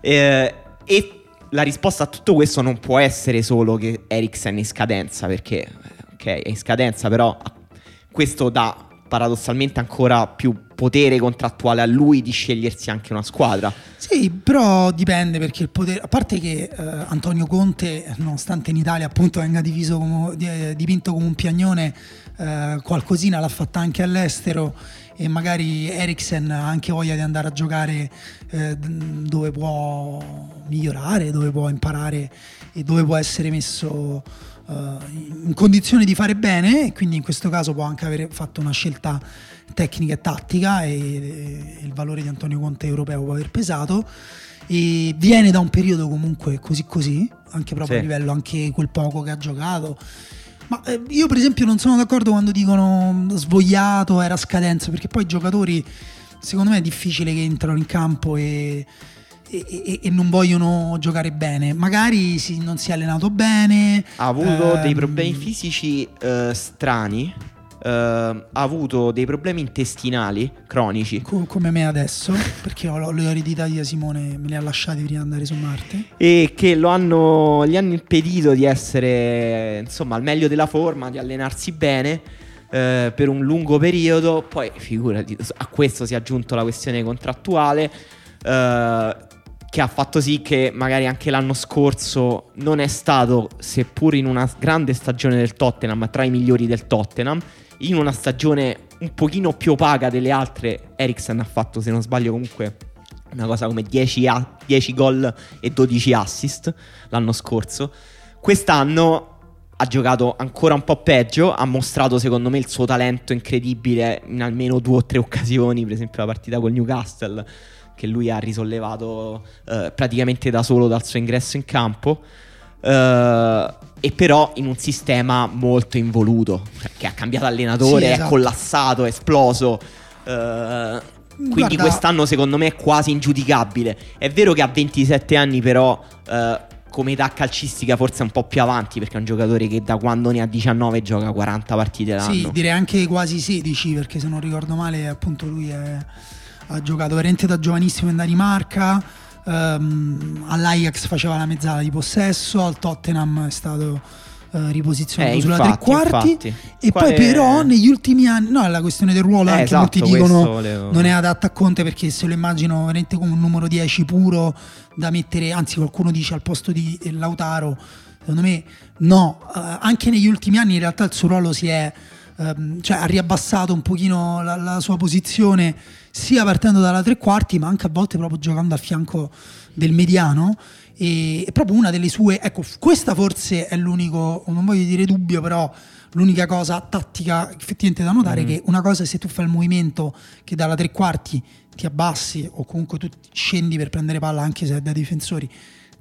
Eh, e la risposta a tutto questo non può essere solo che Eriksen è in scadenza, perché eh, ok, è in scadenza, però questo dà paradossalmente ancora più potere contrattuale a lui di scegliersi anche una squadra. Sì, però dipende perché il potere, a parte che eh, Antonio Conte, nonostante in Italia appunto venga come- eh, dipinto come un piagnone, eh, qualcosina l'ha fatta anche all'estero e magari Eriksen ha anche voglia di andare a giocare eh, dove può migliorare, dove può imparare e dove può essere messo in condizione di fare bene e quindi in questo caso può anche aver fatto una scelta tecnica e tattica e, il valore di Antonio Conte europeo può aver pesato e viene da un periodo comunque così così anche proprio Sì. a livello anche quel poco che ha giocato ma eh, io per esempio non sono d'accordo quando dicono svogliato era scadenza perché poi i giocatori secondo me è difficile che entrano in campo e, e- e- non vogliono giocare bene magari si- non si è allenato bene Ha avuto dei ehm, problemi fisici eh, strani, eh, ha avuto dei problemi intestinali cronici. co- come me adesso perché ho, ho le eredità di Simone me le ha lasciate prima di andare su Marte e che lo hanno, gli hanno impedito di essere insomma al meglio della forma, di allenarsi bene. eh, per un lungo periodo. Poi, figurati, a questo si è aggiunto la questione contrattuale. Eh, che ha fatto sì che magari anche l'anno scorso non è stato, seppur in una grande stagione del Tottenham, tra i migliori del Tottenham, in una stagione un pochino più opaca delle altre, Eriksen ha fatto, se non sbaglio, comunque una cosa come 10, a- 10 gol e 12 assist l'anno scorso. Quest'anno ha giocato ancora un po' peggio, ha mostrato secondo me il suo talento incredibile in almeno due o tre occasioni, per esempio la partita col Newcastle che lui ha risollevato eh, praticamente da solo dal suo ingresso in campo. Uh, e però in un sistema molto involuto, cioè che ha cambiato allenatore, sì, esatto. è collassato, è esploso. Uh, quindi Guarda... quest'anno secondo me è quasi ingiudicabile. È vero che ha 27 anni, però uh, come età calcistica forse è un po' più avanti, perché è un giocatore che da quando ne ha 19 gioca 40 partite l'anno. Sì, direi anche quasi 16, perché se non ricordo male appunto lui è, ha giocato veramente da giovanissimo in Danimarca um, all'Ajax faceva la mezzala di possesso, al Tottenham è stato uh, riposizionato eh, sulla infatti, tre quarti infatti. e Quale... poi però negli ultimi anni, no, è la questione del ruolo, eh, anche esatto, molti dicono volevo... non è adatta a Conte perché se lo immagino veramente come un numero 10 puro da mettere, anzi qualcuno dice al posto di Lautaro, secondo me no, uh, anche negli ultimi anni in realtà il suo ruolo si è ehm, cioè ha riabbassato un pochino la, la, sua posizione sia partendo dalla tre quarti ma anche a volte proprio giocando a fianco del mediano e è proprio una delle sue ecco questa forse è l'unico non voglio dire dubbio però l'unica cosa tattica effettivamente da notare mm. è che una cosa è se tu fai il movimento che dalla tre quarti ti abbassi o comunque tu scendi per prendere palla anche se è da difensori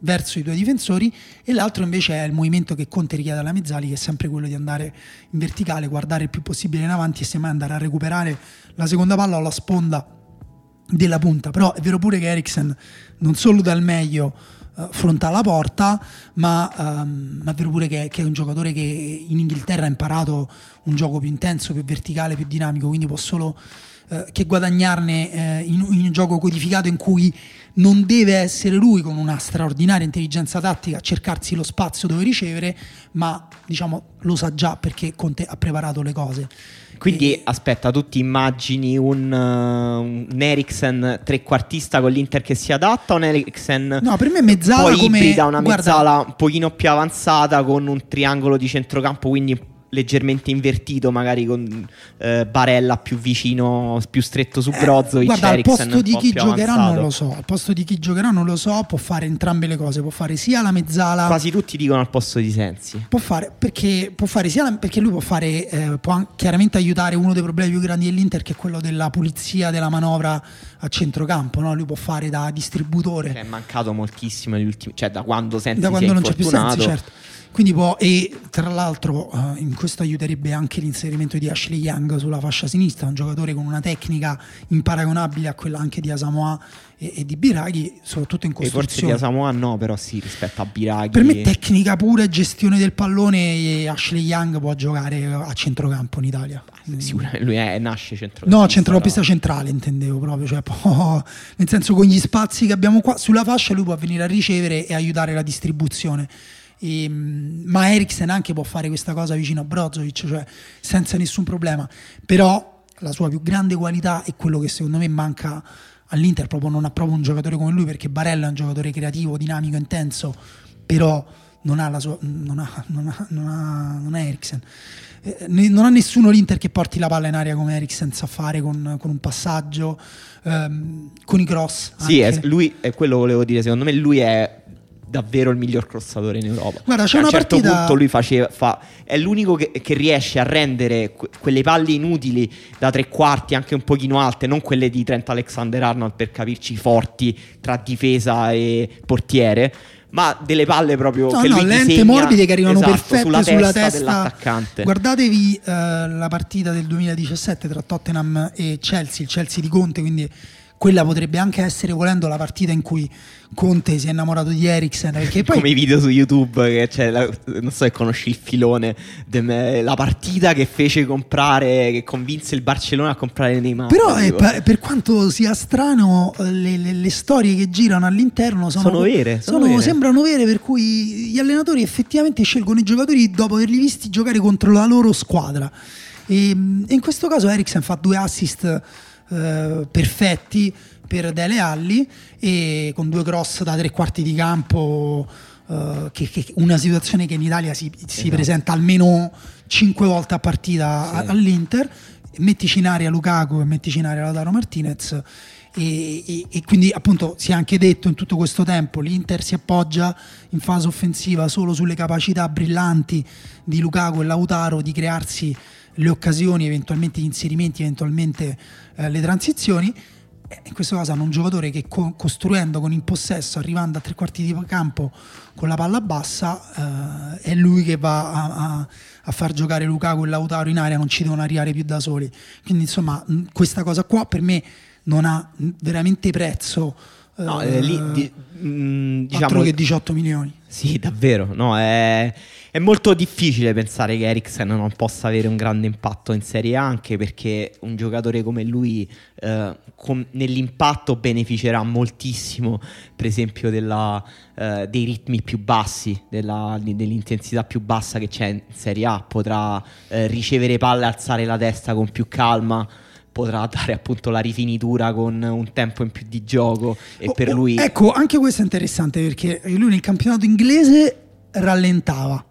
verso i due difensori e l'altro invece è il movimento che Conte richiede alla Mezzali che è sempre quello di andare in verticale, guardare il più possibile in avanti e semmai andare a recuperare la seconda palla o la sponda della punta, però è vero pure che Eriksen non solo dal meglio uh, fronta alla porta, ma, um, è vero pure che, che, è un giocatore che in Inghilterra ha imparato un gioco più intenso, più verticale, più dinamico, quindi può solo uh, che guadagnarne uh, in, in, un gioco codificato in cui non deve essere lui con una straordinaria intelligenza tattica a cercarsi lo spazio dove ricevere, ma diciamo lo sa già perché Conte ha preparato le cose. Quindi e... aspetta, tu ti immagini un, uh, un Eriksen trequartista con l'Inter che si adatta o un Eriksen No, per me mezzala poi come... ibrida una mezzala Guarda... un pochino più avanzata con un triangolo di centrocampo, quindi leggermente invertito, magari con eh, Barella più vicino, più stretto su Brozovic. Eh, guarda, al posto di chi giocherà avanzato. non lo so. Al posto di chi giocherà non lo so. Può fare entrambe le cose. Può fare sia la mezzala. Quasi tutti dicono al posto di Sensi. Può fare perché, può fare sia la, perché lui può fare, eh, può chiaramente aiutare uno dei problemi più grandi dell'Inter, che è quello della pulizia della manovra a centrocampo. No? Lui può fare da distributore. Che è mancato moltissimo negli ultimi, cioè da quando Sensi da quando non c'è più Sensi, certo. Quindi può, e tra l'altro uh, in questo aiuterebbe anche l'inserimento di Ashley Young sulla fascia sinistra, un giocatore con una tecnica imparagonabile a quella anche di Asamoah e, e di Biraghi, soprattutto in costruzione. E forse di Asamoah no, però sì, rispetto a Biraghi. Per me tecnica pura e gestione del pallone Ashley Young può giocare a centrocampo in Italia. Sicuramente lui è, nasce centrocampista. No, centrocampista centrale intendevo proprio, cioè può, nel senso con gli spazi che abbiamo qua sulla fascia lui può venire a ricevere e aiutare la distribuzione. E, ehm, ma Eriksen anche può fare questa cosa vicino a Brozovic, cioè senza nessun problema. Però la sua più grande qualità è quello che secondo me manca all'Inter, proprio non ha proprio un giocatore come lui, perché Barella è un giocatore creativo, dinamico, intenso, però non ha la sua, non ha, non ha, non ha, non è Eriksen. Eh, non ha nessuno l'Inter che porti la palla in aria come Eriksen sa fare con, con un passaggio, ehm, con i cross. Sì, è, lui è quello che volevo dire. Secondo me lui è davvero il miglior crossatore in Europa. Guarda, c'è a un certo partita... punto lui faceva, fa, è l'unico che, che, riesce a rendere que- quelle palle inutili da tre quarti, anche un pochino alte, non quelle di Trent Alexander-Arnold per capirci forti tra difesa e portiere ma delle palle proprio no, che no, lente disegna, morbide che arrivano esatto, perfette sulla, sulla testa, testa, dell'attaccante. Guardatevi uh, la partita del 2017 tra Tottenham e Chelsea, il Chelsea di Conte, quindi quella potrebbe anche essere volendo la partita in cui Conte si è innamorato di Eriksen poi... come i video su YouTube che c'è la, non so se conosci il filone de, la partita che fece comprare che convinse il Barcellona a comprare Neymar. Però è, per, per quanto sia strano le, le, le, storie che girano all'interno sono, sono vere, sono, sono vere. sembrano vere per cui gli allenatori effettivamente scelgono i giocatori dopo averli visti giocare contro la loro squadra. E, e in questo caso Eriksen fa due assist eh, perfetti per Dele Alli e con due cross da tre quarti di campo uh, che, che una situazione che in Italia si, si esatto. presenta almeno cinque volte a partita sì. all'Inter mettici in aria Lukaku e mettici in aria Lautaro Martinez e, e, e, quindi appunto si è anche detto in tutto questo tempo l'Inter si appoggia in fase offensiva solo sulle capacità brillanti di Lukaku e Lautaro di crearsi le occasioni, eventualmente gli inserimenti, eventualmente eh, le transizioni eh, in questo caso hanno un giocatore che co- costruendo con il possesso, arrivando a tre quarti di campo con la palla bassa, eh, è lui che va a, a, a, far giocare Lukaku e Lautaro in aria, non ci devono arrivare più da soli. Quindi insomma questa cosa qua per me non ha veramente prezzo. No, eh, lì, di, mh, mm, diciamo, altro che 18 milioni. Sì, davvero. No, è, è, molto difficile pensare che Eriksen non possa avere un grande impatto in Serie A, anche perché un giocatore come lui eh, con, nell'impatto beneficerà moltissimo, per esempio, della, eh, dei ritmi più bassi, della, dell'intensità più bassa che c'è in Serie A. Potrà eh, ricevere palle, alzare la testa con più calma potrà dare appunto la rifinitura con un tempo in più di gioco e oh, per oh, lui... Ecco, anche questo è interessante perché lui nel campionato inglese rallentava,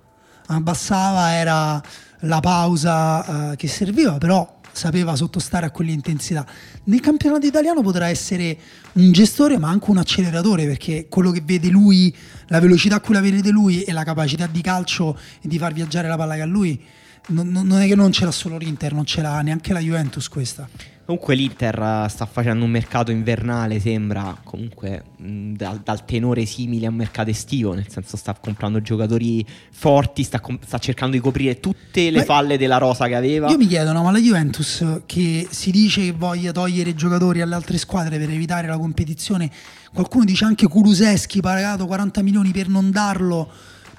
abbassava, era la pausa uh, che serviva, però sapeva sottostare a quell'intensità. Nel campionato italiano potrà essere un gestore ma anche un acceleratore perché quello che vede lui, la velocità a cui la vede lui e la capacità di calcio e di far viaggiare la palla che ha lui non, non, è che non ce l'ha solo l'Inter, non ce l'ha neanche la Juventus questa. Comunque l'Inter eh, sta facendo un mercato invernale, sembra comunque dal, dal, tenore simile a un mercato estivo, nel senso sta comprando giocatori forti, sta, com- sta cercando di coprire tutte le ma falle della rosa che aveva. Io mi chiedo, no, ma la Juventus che si dice che voglia togliere giocatori alle altre squadre per evitare la competizione, qualcuno dice anche Kuluseschi pagato 40 milioni per non darlo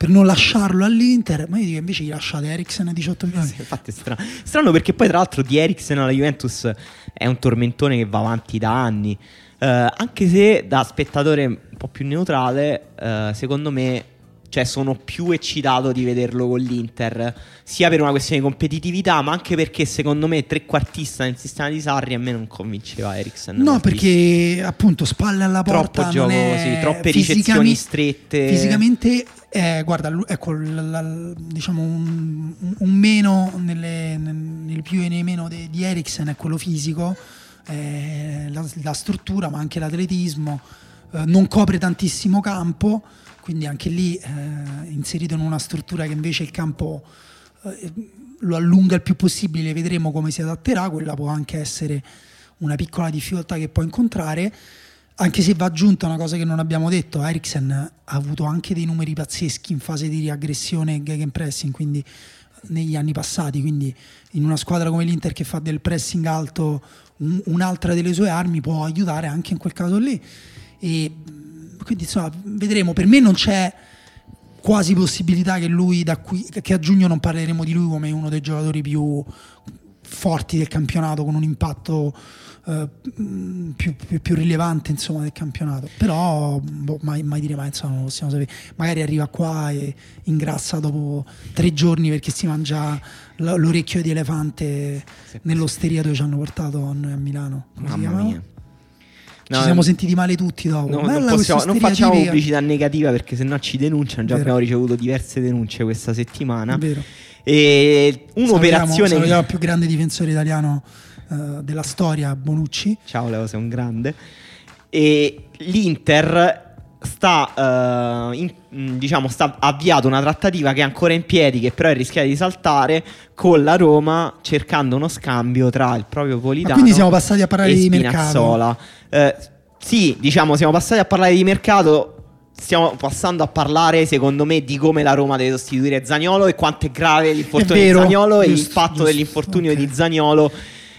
per non lasciarlo all'Inter, ma io dico invece gli lasciate Eriksen a 18 milioni. Sì, infatti è strano. strano perché poi tra l'altro di Eriksen alla Juventus è un tormentone che va avanti da anni. Uh, anche se da spettatore un po' più neutrale, uh, secondo me cioè sono più eccitato di vederlo con l'Inter, sia per una questione di competitività, ma anche perché secondo me trequartista nel sistema di Sarri a me non convinceva Eriksen. No, perché appunto spalle alla porta, troppo gioco, sì, troppe ricezioni strette. Fisicamente eh, guarda, ecco, la, la, diciamo un, un meno nelle, nel più e nei meno di, di Eriksen è quello fisico, eh, la, la, struttura, ma anche l'atletismo. Eh, non copre tantissimo campo, quindi anche lì eh, inserito in una struttura che invece il campo eh, lo allunga il più possibile, vedremo come si adatterà, quella può anche essere una piccola difficoltà che può incontrare, anche se va aggiunta una cosa che non abbiamo detto, Eriksen ha avuto anche dei numeri pazzeschi in fase di riaggressione e gegenpressing, quindi negli anni passati, quindi in una squadra come l'Inter che fa del pressing alto un, un'altra delle sue armi può aiutare anche in quel caso lì. E quindi insomma vedremo, per me non c'è quasi possibilità che lui da qui, che a giugno non parleremo di lui come uno dei giocatori più forti del campionato con un impatto eh, più, più, più, rilevante insomma, del campionato. Però boh, mai, mai, dire mai insomma, non possiamo sapere. Magari arriva qua e ingrassa dopo tre giorni perché si mangia l'orecchio di elefante nell'osteria dove ci hanno portato a Milano. Mamma mia No, ci siamo sentiti male tutti dopo. No, non, possiamo, non, facciamo pubblicità negativa perché sennò ci denunciano. Già Vero. abbiamo ricevuto diverse denunce questa settimana. Vero. E un'operazione. Salutiamo, il più grande difensore italiano uh, della storia, Bonucci. Ciao Leo, sei un grande. E l'Inter sta, uh, in, mm, diciamo, sta avviato una trattativa che è ancora in piedi, che però è rischiata di saltare con la Roma, cercando uno scambio tra il proprio Politano. Ma quindi siamo passati a parlare di mercato. Uh, sì, diciamo, siamo passati a parlare di mercato. Stiamo passando a parlare, secondo me, di come la Roma deve sostituire Zagnolo e quanto è grave l'infortunio di Zagnolo e l'impatto dell'infortunio okay. di Zagnolo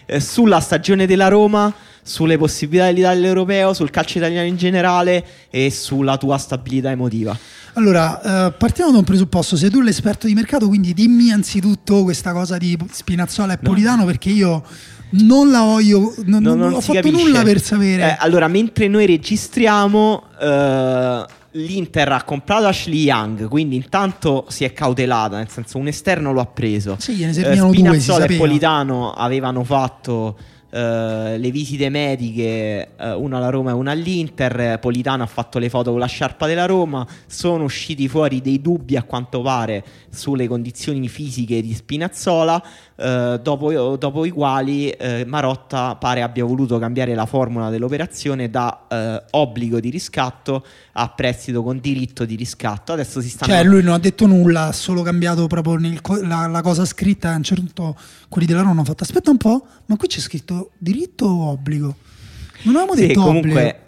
eh, sulla stagione della Roma sulle possibilità dell'Italia all'europeo, sul calcio italiano in generale e sulla tua stabilità emotiva? Allora, eh, partiamo da un presupposto, sei tu l'esperto di mercato, quindi dimmi anzitutto questa cosa di Spinazzola e no. Politano perché io non la voglio, non, non, non ho fatto capisce. nulla per sapere. Eh, allora, mentre noi registriamo... Eh, l'Inter ha comprato Ashley Young, quindi intanto si è cautelata, nel senso un esterno lo ha preso. Sì, gliene servivano uh, Spinazzola e Politano avevano fatto Uh, le visite mediche, uh, una alla Roma e una all'Inter. Politano ha fatto le foto con la sciarpa della Roma. Sono usciti fuori dei dubbi, a quanto pare, sulle condizioni fisiche di Spinazzola. Uh, dopo, dopo, i quali Marotta pare abbia voluto cambiare la formula dell'operazione da obbligo di riscatto a prestito con diritto di riscatto. Adesso si stanno. Cioè, lui non ha detto nulla, ha solo cambiato proprio nel, la, la, cosa scritta. A un certo quelli della Roma hanno fatto: Aspetta un po', ma qui c'è scritto diritto o obbligo? Non avevamo sì, detto comunque, obbligo.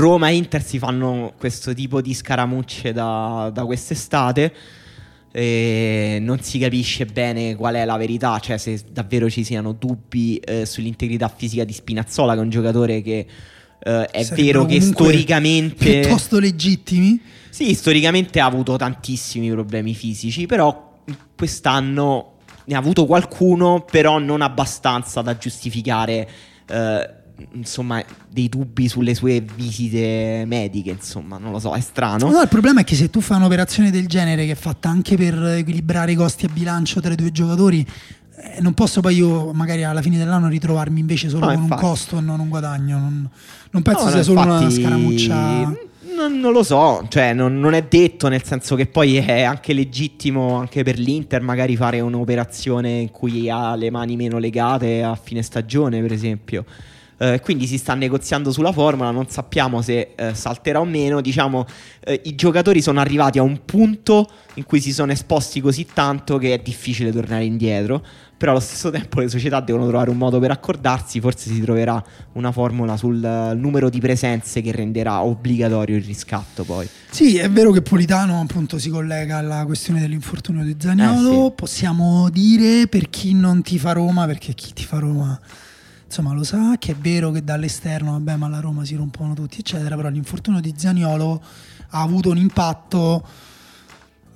Roma e Inter si fanno questo tipo di scaramucce da, da quest'estate. E non si capisce bene qual è la verità, cioè se davvero ci siano dubbi eh, sull'integrità fisica di Spinazzola, che è un giocatore che eh, è vero che storicamente. piuttosto legittimi. Sì, storicamente ha avuto tantissimi problemi fisici, però quest'anno ne ha avuto qualcuno, però non abbastanza da giustificare. Eh, insomma, dei dubbi sulle sue visite mediche, insomma, non lo so, è strano. No, il problema è che se tu fai un'operazione del genere che è fatta anche per equilibrare i costi a bilancio tra i due giocatori, eh, non posso poi io magari alla fine dell'anno ritrovarmi invece solo no, con infatti. un costo e non un guadagno. Non, non penso no, sia solo infatti... una scaramuccia non, non, lo so, cioè non, non, è detto, nel senso che poi è anche legittimo anche per l'Inter magari fare un'operazione in cui ha le mani meno legate a fine stagione, per esempio. Eh, quindi si sta negoziando sulla formula, non sappiamo se eh, salterà o meno. Diciamo, eh, i giocatori sono arrivati a un punto in cui si sono esposti così tanto che è difficile tornare indietro però allo stesso tempo le società devono trovare un modo per accordarsi, forse si troverà una formula sul eh, numero di presenze che renderà obbligatorio il riscatto poi. Sì, è vero che Politano appunto si collega alla questione dell'infortunio di Zagnolo, eh, sì. possiamo dire per chi non ti fa Roma, perché chi ti fa Roma insomma lo sa, che è vero che dall'esterno, vabbè ma la Roma si rompono tutti eccetera, però l'infortunio di Zagnolo ha avuto un impatto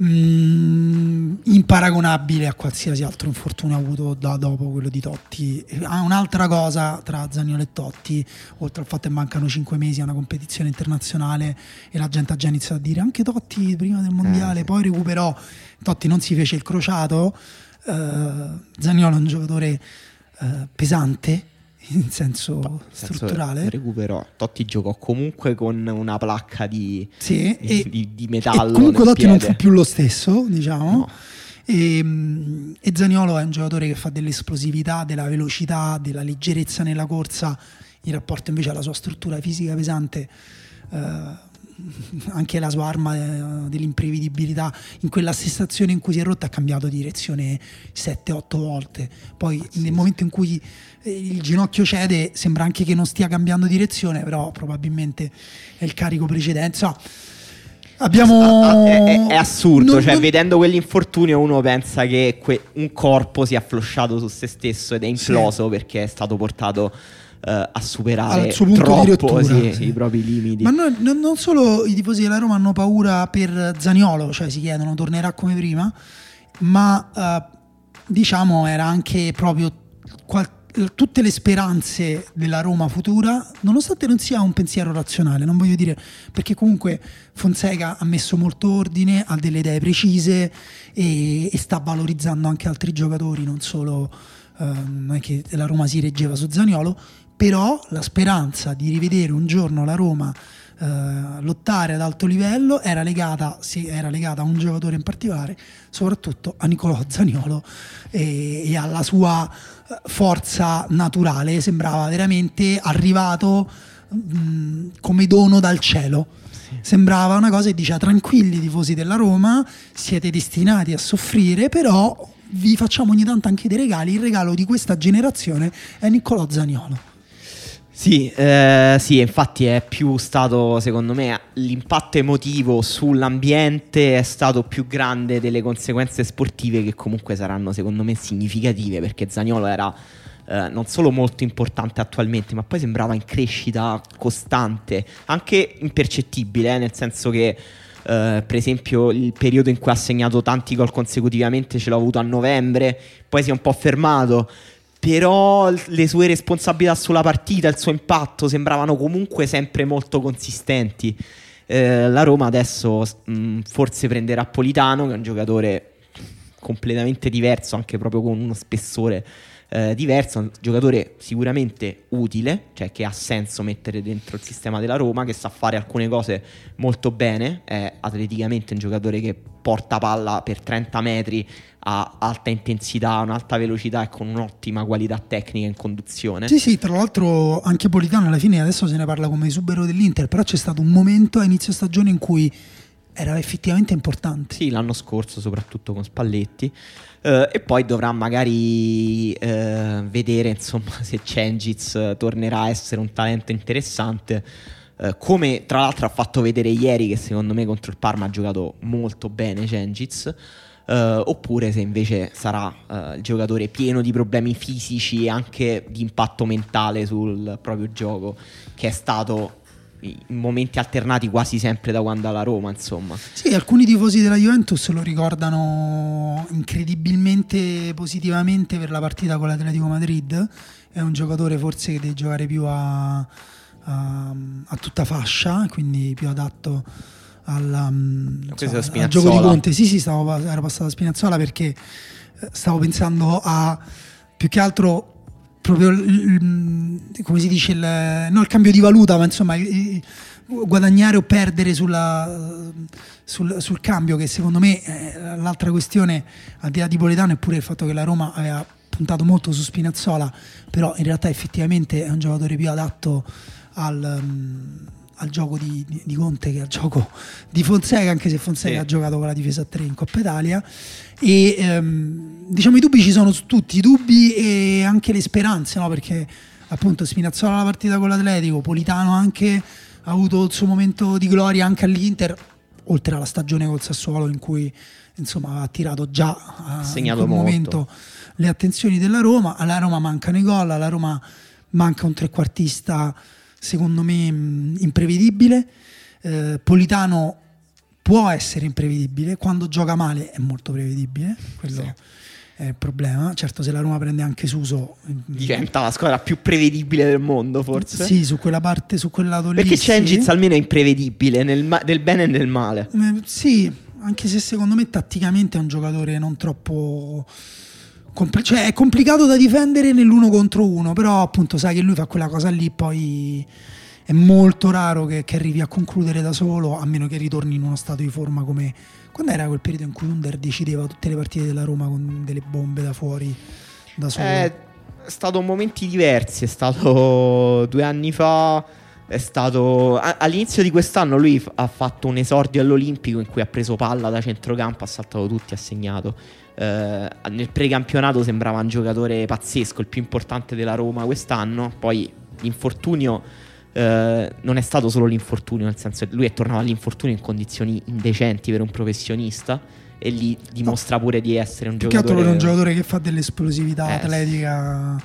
Mm, imparagonabile a qualsiasi altro infortunio avuto da dopo quello di Totti. Ha un'altra cosa tra Zaniolo e Totti, oltre al fatto che mancano 5 mesi a una competizione internazionale e la gente ha già iniziato a dire anche Totti prima del mondiale, eh, poi recuperò, Totti non si fece il crociato, eh, Zaniolo è un giocatore eh, pesante in senso no, strutturale. Senso recuperò. Totti giocò comunque con una placca di, sì, di, e, di, di metallo. comunque Totti piede. non fu più lo stesso, diciamo. No. E, e Zaniolo è un giocatore che fa dell'esplosività, della velocità, della leggerezza nella corsa in rapporto invece alla sua struttura fisica pesante. Eh, anche la sua arma eh, dell'imprevedibilità in quella stessa azione in cui si è rotta ha cambiato direzione 7-8 volte poi sì, nel sì. momento in cui eh, il ginocchio cede sembra anche che non stia cambiando direzione però probabilmente è il carico precedente so, Abbiamo... È, è, è assurdo, non, cioè non... vedendo quell'infortunio uno pensa che que- un corpo sia afflosciato su se stesso ed è imploso sì. perché è stato portato uh, a superare troppo sì, sì. i propri limiti. Ma no, no, non solo i tifosi della Roma hanno paura per Zaniolo, cioè si chiedono tornerà come prima, ma uh, diciamo era anche proprio qual- tutte le speranze della Roma futura, nonostante non sia un pensiero razionale, non voglio dire, perché comunque Fonseca ha messo molto ordine, ha delle idee precise e, e sta valorizzando anche altri giocatori, non solo eh, non è che la Roma si reggeva su Zaniolo, però la speranza di rivedere un giorno la Roma eh, lottare ad alto livello era legata, sì, era legata, a un giocatore in particolare, soprattutto a Nicolò Zaniolo e, e alla sua eh, forza naturale, sembrava veramente arrivato mh, mm, come dono dal cielo. Sembrava una cosa che diceva tranquilli tifosi della Roma, siete destinati a soffrire, però vi facciamo ogni tanto anche dei regali. Il regalo di questa generazione è Niccolò Zaniolo. Sì, eh, sì, infatti è più stato, secondo me, l'impatto emotivo sull'ambiente è stato più grande delle conseguenze sportive che comunque saranno, secondo me, significative perché Zagnolo era eh, non solo molto importante attualmente, ma poi sembrava in crescita costante, anche impercettibile, eh, nel senso che... Uh, per esempio il periodo in cui ha segnato tanti gol consecutivamente ce l'ho avuto a novembre, poi si è un po' fermato, però le sue responsabilità sulla partita, il suo impatto sembravano comunque sempre molto consistenti. Eh, la Roma adesso mh, forse prenderà Politano, che è un giocatore completamente diverso, anche proprio con uno spessore eh, diverso, un giocatore sicuramente utile, cioè che ha senso mettere dentro il sistema della Roma, che sa fare alcune cose molto bene, è atleticamente un giocatore che porta palla per 30 metri a alta intensità, un'alta velocità e con un'ottima qualità tecnica in conduzione. Sì, sì, tra l'altro anche Politano alla fine adesso se ne parla come esubero dell'Inter, però c'è stato un momento a inizio stagione in cui era effettivamente importante. Sì, l'anno scorso soprattutto con Spalletti. Uh, e poi dovrà magari uh, vedere insomma, se Cengiz tornerà a essere un talento interessante. Uh, come tra l'altro ha fatto vedere ieri che secondo me contro il Parma ha giocato molto bene Cengiz. oppure se invece sarà il giocatore pieno di problemi fisici e anche di impatto mentale sul proprio gioco, che è stato in momenti alternati quasi sempre da quando alla Roma, insomma. Sì, alcuni tifosi della Juventus lo ricordano incredibilmente positivamente per la partita con l'Atletico Madrid. È un giocatore forse che deve giocare più a, a, a tutta fascia, quindi più adatto alla, so, al gioco di Conte. Sì, sì, stavo, ero passato a Spinazzola perché eh, stavo pensando a più che altro proprio il, come si dice, il, non il cambio di valuta, ma insomma il, guadagnare o perdere sulla, sul, sul, cambio, che secondo me eh, l'altra questione, al di là di Poletano, è pure il fatto che la Roma aveva puntato molto su Spinazzola, però in realtà effettivamente è un giocatore più adatto al... Um, al gioco di, di, di, Conte che al gioco di Fonseca, anche se Fonseca sì. ha giocato con la difesa a 3 in Coppa Italia. E ehm, diciamo i dubbi ci sono su tutti, i dubbi e anche le speranze, no? perché appunto Spinazzola la partita con l'Atletico, Politano anche ha avuto il suo momento di gloria anche all'Inter, oltre alla stagione col Sassuolo in cui insomma ha attirato già a in quel momento le attenzioni della Roma. Alla Roma mancano i gol, alla Roma manca un trequartista secondo me mm, imprevedibile. Eh, Politano può essere imprevedibile, quando gioca male è molto prevedibile, quello sì. è il problema. Certo se la Roma prende anche Suso... Diventa la squadra più prevedibile del mondo forse. Sì, su quella parte, su quel lato Perché lì. Perché Cengiz sì. almeno è imprevedibile, nel, ma- nel bene e nel male. Eh, sì, anche se secondo me tatticamente è un giocatore non troppo Compl- cioè è complicato da difendere nell'uno contro uno, però appunto sai che lui fa quella cosa lì, poi è molto raro che, che, arrivi a concludere da solo, a meno che ritorni in uno stato di forma come... Quando era quel periodo in cui Under decideva tutte le partite della Roma con delle bombe da fuori, da solo? È stato momenti diversi, è stato due anni fa... È stato all'inizio di quest'anno lui ha fatto un esordio all'Olimpico in cui ha preso palla da centrocampo, ha saltato tutti, ha segnato eh, nel precampionato sembrava un giocatore pazzesco, il più importante della Roma quest'anno. Poi l'infortunio eh, non è stato solo l'infortunio, nel senso che lui è tornato all'infortunio in condizioni indecenti per un professionista e lì dimostra pure di essere un giocatore. Che altro un giocatore che fa dell'esplosività eh, atletica,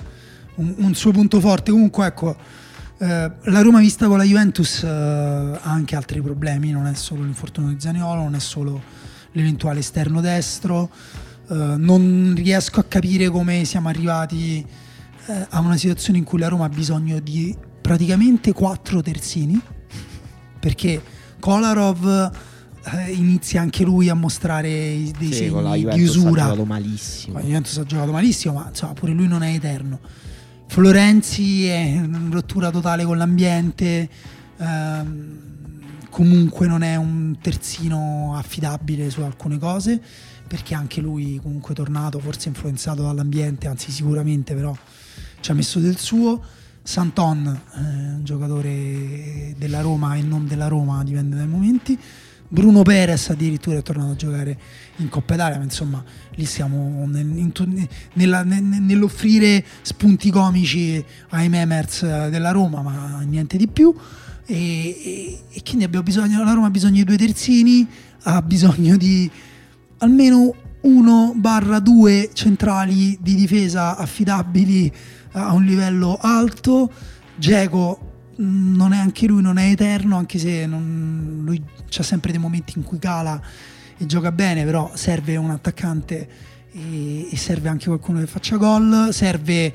un, un, suo punto forte. Comunque, ecco, eh, la Roma vista con la Juventus eh, ha anche altri problemi, non è solo l'infortunio di Zaniolo, non è solo l'eventuale esterno destro. Uh, non riesco a capire come siamo arrivati uh, a una situazione in cui la Roma ha bisogno di praticamente quattro terzini perché Kolarov uh, inizia anche lui a mostrare dei sì, segni di usura. Ha giocato malissimo. Con la Juventus ha giocato malissimo, ma insomma, pure lui non è eterno. Florenzi è in rottura totale con l'ambiente. Ehm, comunque non è un terzino affidabile su alcune cose perché anche lui comunque è tornato, forse influenzato dall'ambiente, anzi sicuramente però ci ha messo del suo. Santon, eh, un giocatore della Roma e non della Roma, dipende dai momenti. Bruno Perez addirittura è tornato a giocare in Coppa Italia, ma insomma lì siamo nel, in, nella, nell'offrire spunti comici ai memers della Roma, ma niente di più. E, e, e quindi abbiamo bisogno, la Roma ha bisogno di due terzini, ha bisogno di almeno uno barra due centrali di difesa affidabili a un livello alto. Geco mm, non è anche lui, non è eterno, anche se non, lui c'ha sempre dei momenti in cui cala e gioca bene, però serve un attaccante e, e serve anche qualcuno che faccia gol, serve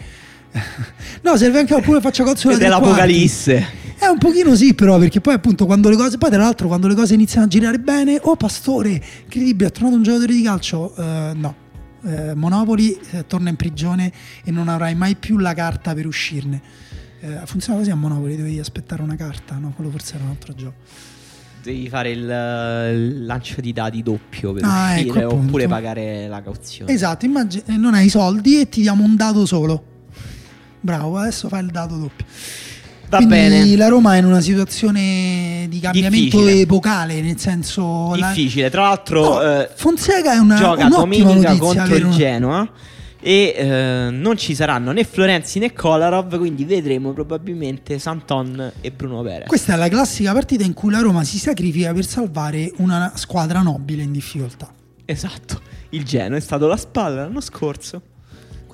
no, serve anche qualcuno che faccia cazzo Ed è un pochino sì, però, perché poi appunto quando le cose. Poi, tra l'altro, quando le cose iniziano a girare bene, oh pastore, incredibile, ha tornato un giocatore di calcio. Eh, no. Eh, Monopoli eh, torna in prigione e non avrai mai più la carta per uscirne. Funziona così a Monopoli, dovevi aspettare una carta, no? Quello forse era un altro gioco. Devi fare il, il lancio di dadi doppio per Ah, uscire ecco, oppure pagare la cauzione. Esatto, immagini, non hai i soldi e ti diamo un dado solo. Bravo, adesso fai il dado doppio. Va Quindi bene. la Roma è in una situazione di cambiamento Difficile. epocale, nel senso... Difficile, tra l'altro No, eh, Fonseca è una, gioca domenica contro il Genoa e eh, non ci saranno né Florenzi né Kolarov, quindi vedremo probabilmente Santon e Bruno Perez. Questa è la classica partita in cui la Roma si sacrifica per salvare una squadra nobile in difficoltà. Esatto, il Genoa è stato la spalla l'anno scorso.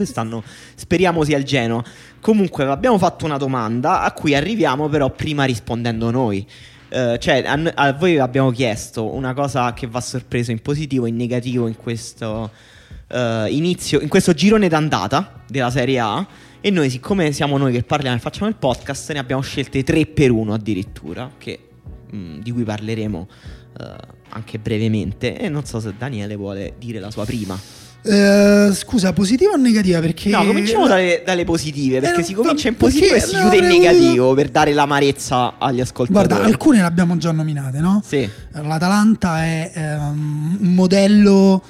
Quest'anno speriamo sia il Genoa. Comunque abbiamo fatto una domanda a cui arriviamo però prima rispondendo noi. Eh, cioè a, a voi abbiamo chiesto una cosa che va sorpreso in positivo e in negativo in questo eh, inizio, in questo girone d'andata della Serie A. E noi, siccome siamo noi che parliamo e facciamo il podcast, ne abbiamo scelte 3 per 1 addirittura, che, mh, di cui parleremo eh, anche brevemente. E non so se Daniele vuole dire la sua prima. Eh, scusa, positiva o negativa? Perché... No, cominciamo dalle, dalle positive, perché Eh, si comincia in positivo e si chiude in negativo per dare l'amarezza agli ascoltatori. Guarda, alcune le abbiamo già nominate, no? Sì, L'Atalanta è ehm, un modello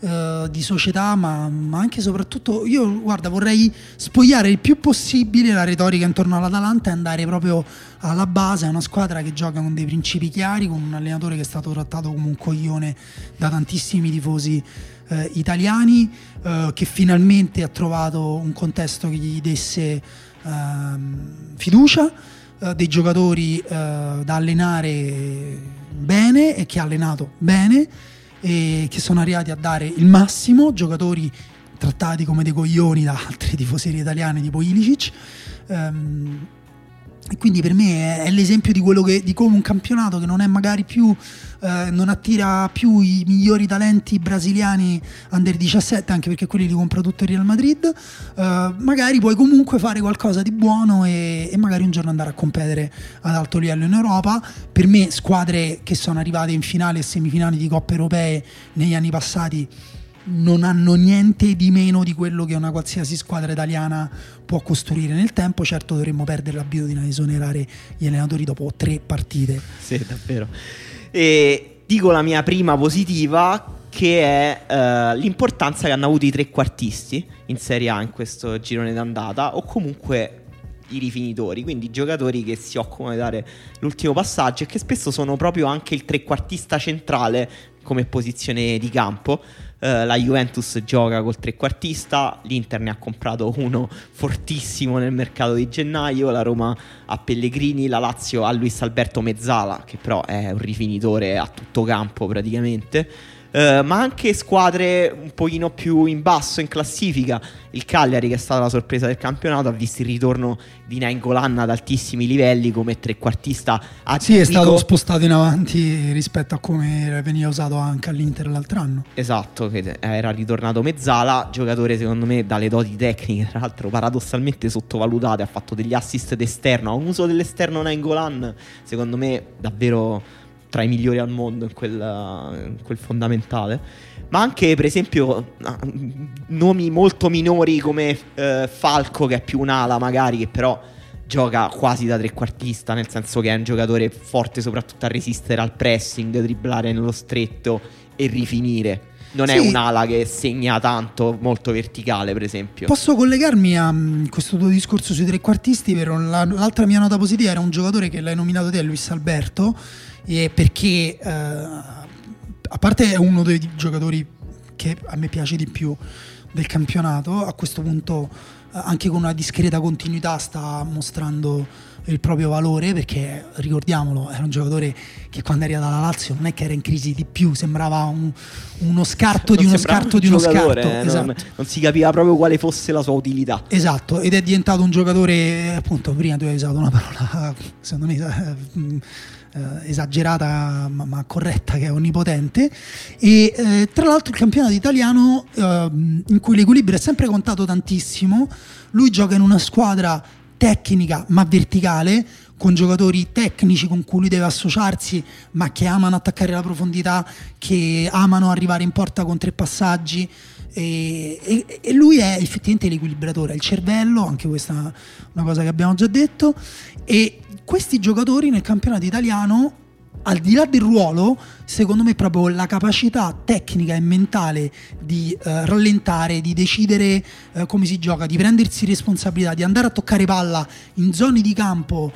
eh, di società, ma, ma anche e soprattutto io guarda, vorrei spogliare il più possibile la retorica intorno all'Atalanta e andare proprio alla base. È una squadra che gioca con dei principi chiari, con un allenatore che è stato trattato come un coglione da tantissimi tifosi eh, italiani, eh, che finalmente ha trovato un contesto che gli desse ehm, fiducia eh, dei giocatori eh, da allenare bene e che ha allenato bene e che sono arrivati a dare il massimo, giocatori trattati come dei coglioni da altri tifoserie italiani tipo Ilicic. Ehm, e quindi per me è, l'esempio di che di come un campionato che non è magari più eh, non attira più i migliori talenti brasiliani under 17 anche perché quelli li compra tutto il Real Madrid eh, magari puoi comunque fare qualcosa di buono e, e magari un giorno andare a competere ad alto livello in Europa. Per me squadre che sono arrivate in finale e semifinali di coppe europee negli anni passati non hanno niente di meno di quello che una qualsiasi squadra italiana può costruire nel tempo. Certo dovremmo perdere l'abitudine di esonerare gli allenatori dopo tre partite. sì, davvero. E dico la mia prima positiva che è eh, l'importanza che hanno avuto i trequartisti in Serie A in questo girone d'andata o comunque i rifinitori, quindi i giocatori che si occupano di dare l'ultimo passaggio e che spesso sono proprio anche il trequartista centrale come posizione di campo. Eh, la Juventus gioca col trequartista, l'Inter ne ha comprato uno fortissimo nel mercato di gennaio, la Roma ha Pellegrini, la Lazio ha Luis Alberto Mezzala, che però è un rifinitore a tutto campo praticamente. Eh, ma anche squadre un pochino più in basso in classifica. Il Cagliari, che è stata la sorpresa del campionato, ha visto il ritorno di Nainggolan ad altissimi livelli come trequartista a Sì, è stato spostato in avanti rispetto a come veniva usato anche all'Inter l'altro anno. Esatto, era ritornato Mezzala, giocatore secondo me dalle doti tecniche, tra l'altro paradossalmente sottovalutate, ha fatto degli assist d'esterno, ha un uso dell'esterno Nainggolan, secondo me davvero tra i migliori al mondo in quel, in quel fondamentale. Ma anche, per esempio, ah, nomi molto minori come eh, Falco, che è più un'ala, magari, che però gioca quasi da trequartista, nel senso che è un giocatore forte soprattutto a resistere al pressing, dribblare nello stretto e rifinire. Non è Sì. un'ala che segna tanto, molto verticale, per esempio. Posso collegarmi a mm, questo tuo discorso sui trequartisti? Per l'altra mia nota positiva era un giocatore che l'hai nominato te, Luis Alberto, e perché eh, a parte è uno dei giocatori che a me piace di più del campionato, a questo punto eh, anche con una discreta continuità sta mostrando il proprio valore perché ricordiamolo era un giocatore che quando è arrivato alla Lazio non è che era in crisi di più sembrava un- uno scarto di Non uno sembrava scarto un di uno scarto eh, esatto. non, non si capiva proprio quale fosse la sua utilità. Esatto, ed è diventato un giocatore, appunto, prima tu hai usato una parola, secondo me, eh, esagerata ma, ma, corretta che è onnipotente. E eh, tra l'altro il campionato italiano eh, in cui l'equilibrio è sempre contato tantissimo lui gioca in una squadra tecnica ma verticale con giocatori tecnici con cui lui deve associarsi ma che amano attaccare la profondità che amano arrivare in porta con tre passaggi e, e, e lui è effettivamente l'equilibratore, è il cervello, anche questa è una cosa che abbiamo già detto. E questi giocatori nel campionato italiano, al di là del ruolo, secondo me proprio la capacità tecnica e mentale di eh, rallentare, di decidere eh, come si gioca, di prendersi responsabilità, di andare a toccare palla in zone di campo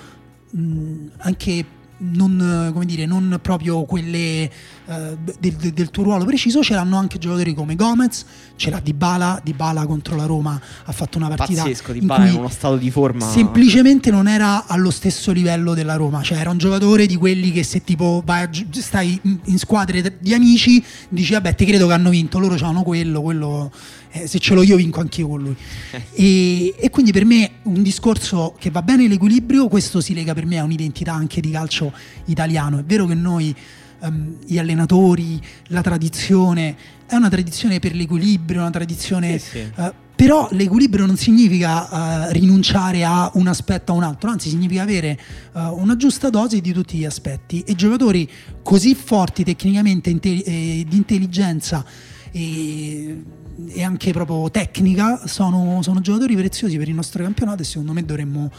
mh, anche non, dire, non, proprio quelle uh, del, del, tuo ruolo preciso, ce l'hanno anche giocatori come Gomez, ce l'ha Dybala, Dybala contro la Roma ha fatto una partita Pazzesco, Dybala in uno stato di forma semplicemente non era allo stesso livello della Roma, cioè era un giocatore di quelli che se tipo vai, stai in squadre di amici dici vabbè ti credo che hanno vinto, loro hanno quello, quello eh, se ce l'ho io vinco anche io con lui. e, e, quindi per me un discorso che va bene l'equilibrio, questo si lega per me a un'identità anche di calcio italiano. È vero che noi, um, gli allenatori, la tradizione, è una tradizione per l'equilibrio, una tradizione... Sì, sì. Uh, però l'equilibrio non significa uh, rinunciare a un aspetto o a un altro, anzi significa avere uh, una giusta dose di tutti gli aspetti e giocatori così forti tecnicamente inte- e di intelligenza e e anche proprio tecnica sono, sono giocatori preziosi per il nostro campionato e secondo me dovremmo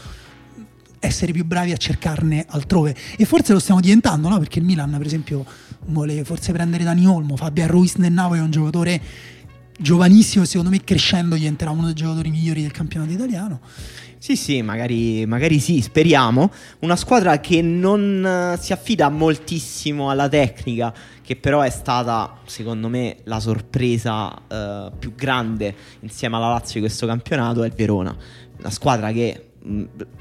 essere più bravi a cercarne altrove e forse lo stiamo diventando no? perché il Milan per esempio vuole forse prendere Dani Olmo Fabian Ruiz nel Napoli è un giocatore giovanissimo secondo me crescendo diventerà uno dei giocatori migliori del campionato italiano sì, sì, magari, magari, sì, speriamo. Una squadra che non uh, si affida moltissimo alla tecnica, che però è stata, secondo me, la sorpresa uh, più grande insieme alla Lazio di questo campionato è il Verona. Una squadra che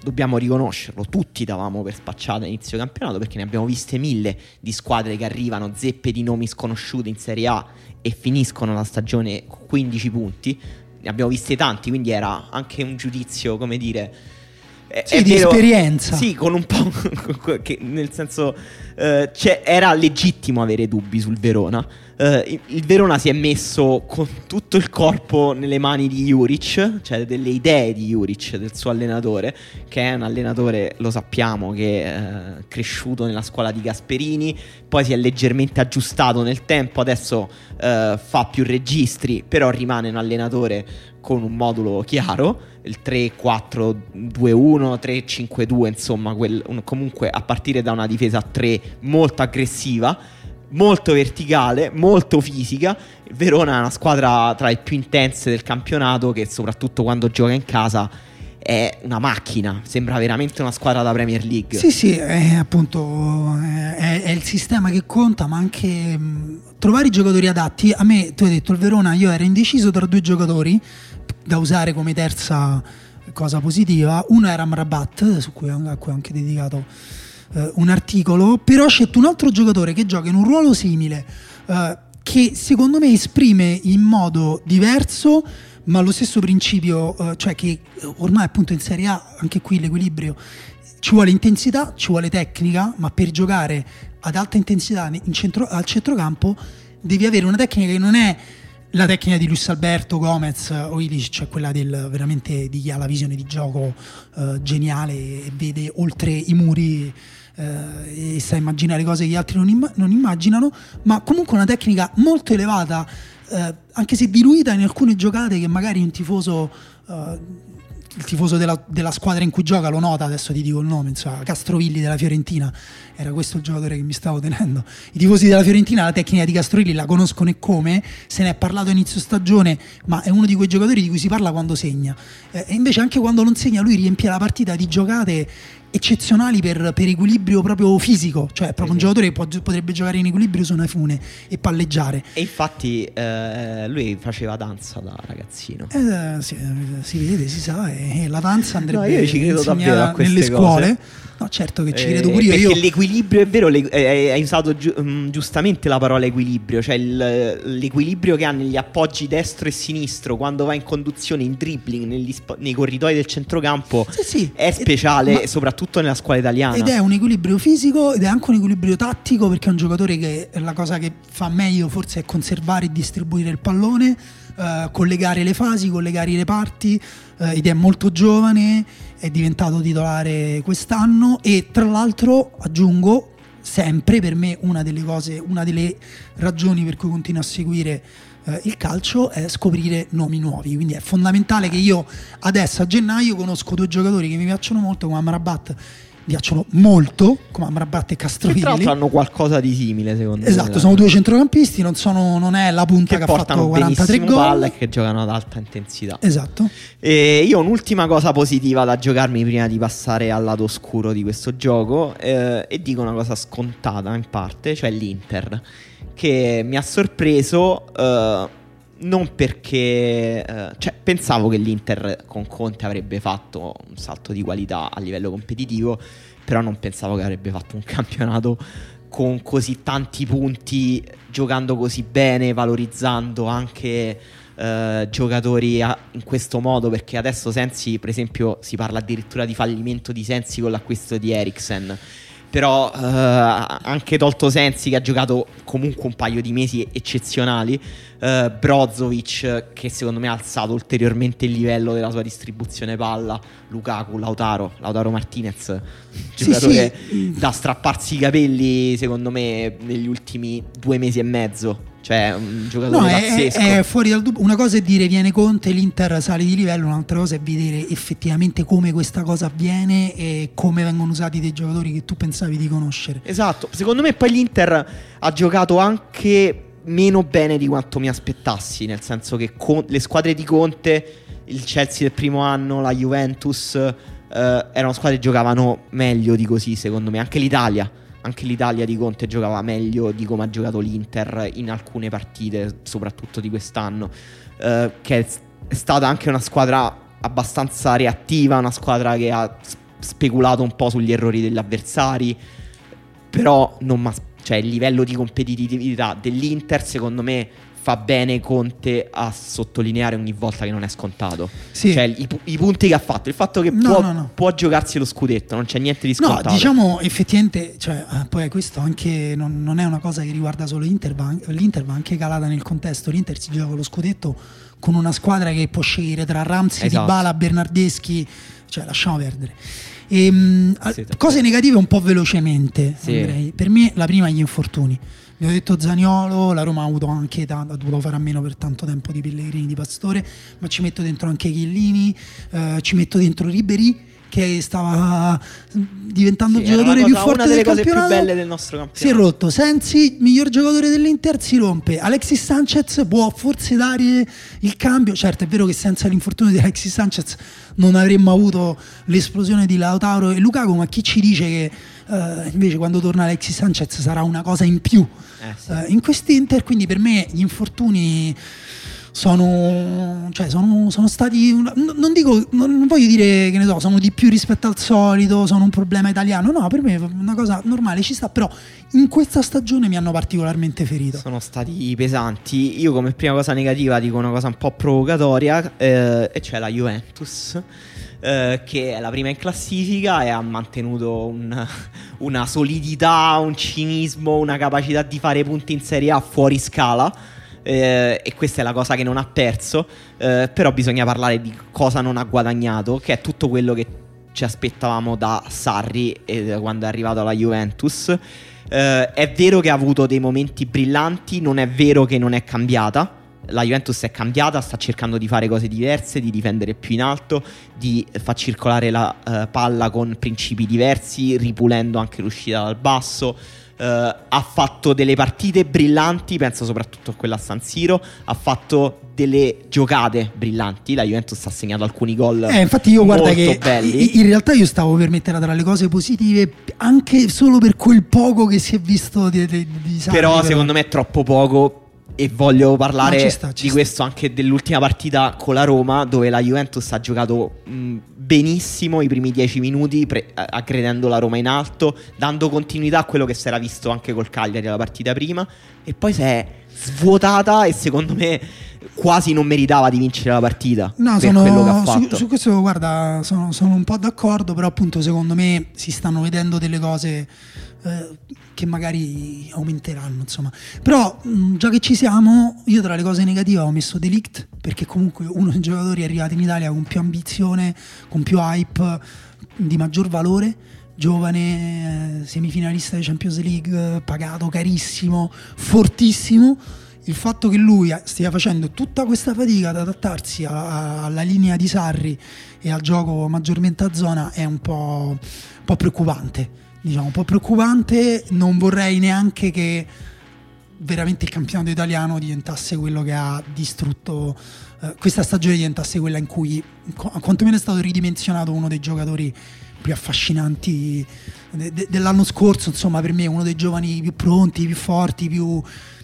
dobbiamo riconoscerlo, tutti davamo per spacciata inizio campionato perché ne abbiamo viste mille di squadre che arrivano zeppe di nomi sconosciuti in Serie A e finiscono la stagione con 15 punti. Ne abbiamo visti tanti, quindi era anche un giudizio, come dire... Sì, di vero, esperienza. Sì, con un po'... che, nel senso, eh, era legittimo avere dubbi sul Verona. Uh, il Verona si è messo con tutto il corpo nelle mani di Juric, cioè delle idee di Juric, del suo allenatore, che è un allenatore, lo sappiamo, che è uh, cresciuto nella scuola di Gasperini, poi si è leggermente aggiustato nel tempo, adesso uh, fa più registri, però rimane un allenatore con un modulo chiaro, il 3-4-2-1, 3-5-2, insomma, quel, un, comunque a partire da una difesa a 3 molto aggressiva molto verticale, molto fisica. Il Verona è una squadra tra le più intense del campionato che soprattutto quando gioca in casa è una macchina, sembra veramente una squadra da Premier League. Sì, sì, è appunto è, è il sistema che conta, ma anche mh, trovare i giocatori adatti. A me, tu hai detto il Verona, io ero indeciso tra due giocatori da usare come terza cosa positiva. Uno era Mrabat, su cui, a cui ho anche dedicato eh, un articolo, però c'è un altro giocatore che gioca in un ruolo simile, eh, che secondo me esprime in modo diverso, ma lo stesso principio, eh, cioè che ormai appunto in Serie A, anche qui l'equilibrio, ci vuole intensità, ci vuole tecnica, ma per giocare ad alta intensità centro, al centrocampo devi avere una tecnica che non è la tecnica di Luis Alberto, Gomez o Ilic, cioè quella del, veramente di chi ha la visione di gioco uh, geniale e vede oltre i muri eh, e sa immaginare cose che gli altri non, imm- non, immaginano, ma comunque una tecnica molto elevata, eh, anche se diluita in alcune giocate che magari un tifoso... Eh, il tifoso della, della, squadra in cui gioca lo nota, adesso ti dico il nome, insomma, Castrovilli della Fiorentina, era questo il giocatore che mi stavo tenendo. I tifosi della Fiorentina la tecnica di Castrovilli la conoscono e come, se ne è parlato inizio stagione, ma è uno di quei giocatori di cui si parla quando segna. Eh, e invece anche quando non segna lui riempie la partita di giocate eccezionali per, per, equilibrio proprio fisico, cioè proprio un giocatore che può, potrebbe giocare in equilibrio su una fune e palleggiare. E infatti eh, lui faceva danza da ragazzino. Eh, si, si, vede, si sa, e la danza andrebbe no, io ci credo davvero a nelle scuole. No, certo che ci credo pure. Perché io... l'equilibrio è vero, le, eh, hai usato giu- mm, giustamente la parola equilibrio, cioè il, l'equilibrio che ha negli appoggi destro e sinistro quando va in conduzione, in dribbling, sp- nei corridoi del centrocampo Sì, sì. è speciale, Ma- soprattutto nella squadra italiana. Ed è un equilibrio fisico ed è anche un equilibrio tattico perché è un giocatore che la cosa che fa meglio forse è conservare e distribuire il pallone, eh, collegare le fasi, collegare i reparti eh, ed è molto giovane, è diventato titolare quest'anno e tra l'altro aggiungo sempre per me una delle cose, una delle ragioni per cui continuo a seguire eh, il calcio è scoprire nomi nuovi, quindi è fondamentale che io adesso a gennaio conosco due giocatori che mi piacciono molto come Amrabat piacciono molto come Amrabat e Che tra Castrovilli l'altro hanno qualcosa di simile, secondo me. esatto sono due centrocampisti non, sono, non è la punta che che, ha fatto portano 43 benissimo palla gol e che giocano ad alta intensità. esatto E io ho un'ultima cosa positiva da giocarmi prima di passare al lato oscuro di questo gioco eh, e dico una cosa scontata in parte, cioè l'Inter, che mi ha sorpreso eh, non perché... eh, cioè pensavo che l'Inter con Conte avrebbe fatto un salto di qualità a livello competitivo, però non pensavo che avrebbe fatto un campionato con così tanti punti, giocando così bene, valorizzando anche eh, giocatori a- in questo modo. Perché adesso Sensi, per esempio, si parla addirittura di fallimento di Sensi con l'acquisto di Eriksen. Però eh, anche tolto Sensi che ha giocato comunque un paio di mesi eccezionali, eh, Brozovic che secondo me ha alzato ulteriormente il livello della sua distribuzione palla, Lukaku, Lautaro, Lautaro Martinez, Sì, giocatore sì. da strapparsi i capelli secondo me negli ultimi due mesi e mezzo, cioè un giocatore No, è, pazzesco. è fuori dal dubbio. Una cosa è dire viene Conte, l'Inter sale di livello, un'altra cosa è vedere effettivamente come questa cosa avviene e come vengono usati dei giocatori che tu pensavi di conoscere. Esatto, secondo me poi l'Inter ha giocato anche meno bene di quanto mi aspettassi, nel senso che con- le squadre di Conte, il Chelsea del primo anno, la Juventus, eh, erano squadre che giocavano meglio di così, secondo me, anche l'Italia. Anche l'Italia di Conte giocava meglio di come ha giocato l'Inter in alcune partite, soprattutto di quest'anno, eh, che è, stata anche una squadra abbastanza reattiva, una squadra che ha speculato un po' sugli errori degli avversari, però non m'as- cioè, il livello di competitività dell'Inter secondo me fa bene Conte a sottolineare ogni volta che non è scontato. Sì. Cioè i, i punti che ha fatto, il fatto che No, può, no, no. può giocarsi lo scudetto, non c'è niente di No, scontato. diciamo effettivamente, cioè, eh, poi questo anche non, non è una cosa che riguarda solo l'Inter, an- l'Inter va anche calata nel contesto. L'Inter si gioca lo scudetto con una squadra che può scegliere tra Ramsey, Esatto. Dybala, Bernardeschi, cioè lasciamo perdere. Ehm, a- Sì, cose negative un po' velocemente, Sì. Per me la prima gli infortuni. Vi ho detto Zaniolo, la Roma ha avuto anche tanto, ha dovuto fare a meno per tanto tempo di Pellegrini, di Pastore, ma ci metto dentro anche Chiellini, eh, ci metto dentro Ribéry che stava diventando Sì, il giocatore una più cosa- forte una delle del cose più campionato. belle del nostro Si è campionato. rotto. Sensi, miglior giocatore dell'Inter, si rompe. Alexis Sanchez può forse dare il cambio. Certo, è vero che senza l'infortunio di Alexis Sanchez non avremmo avuto l'esplosione di Lautaro e Lukaku, ma chi ci dice che eh, invece quando torna Alexis Sanchez sarà una cosa in più Eh, sì. eh, in quest'Inter? Quindi per me gli infortuni sono, cioè sono, sono stati un- n- non dico non, voglio dire che ne so sono di più rispetto al solito sono un problema italiano no per me è una cosa normale ci sta però in questa stagione mi hanno particolarmente ferito Sono stati pesanti. Io come prima cosa negativa dico una cosa un po' provocatoria, eh, e cioè la Juventus, eh, che è la prima in classifica e ha mantenuto un- una solidità, un cinismo, una capacità di fare punti in Serie A fuori scala. eh, e questa è la cosa che non ha perso. eh, però bisogna parlare di cosa non ha guadagnato, che è tutto quello che ci aspettavamo da Sarri eh, quando è arrivato alla Juventus. Eh, è vero che ha avuto dei momenti brillanti, non è vero che non è cambiata. La Juventus è cambiata, sta cercando di fare cose diverse, di difendere più in alto, di far circolare la eh, palla con principi diversi, ripulendo anche l'uscita dal basso. Eh, ha fatto delle partite brillanti, penso soprattutto a quella a San Siro. Ha fatto delle giocate brillanti. La Juventus ha segnato alcuni gol Eh, infatti io guarda che belli. in realtà io stavo per mettere tra le cose positive anche solo per quel poco che si è visto di, di, di Sarri, Però secondo me è troppo poco e voglio parlare ci sta, ci di questo anche dell'ultima partita con la Roma, dove la Juventus ha giocato mh, benissimo i primi dieci minuti, pre- aggredendo la Roma in alto, dando continuità a quello che si era visto anche col Cagliari la partita prima, e poi si è svuotata e secondo me quasi non meritava di vincere la partita No, sono, su, su questo guarda, sono, sono un po' d'accordo, però appunto secondo me si stanno vedendo delle cose eh, che magari aumenteranno, insomma. Però mh, già che ci siamo, io tra le cose negative ho messo Delict, perché comunque uno dei giocatori arrivato in Italia con più ambizione, con più hype, di maggior valore. Giovane, eh, semifinalista di Champions League, pagato carissimo, fortissimo il fatto che lui stia facendo tutta questa fatica ad adattarsi a- a- alla linea di Sarri e al gioco maggiormente a zona è un po', un po' preoccupante. Diciamo, un po' preoccupante. Non vorrei neanche che veramente il campionato italiano diventasse quello che ha distrutto eh, questa stagione diventasse quella in cui qu- quantomeno è stato ridimensionato uno dei giocatori più affascinanti de- de- dell'anno scorso insomma per me uno dei giovani più pronti più forti più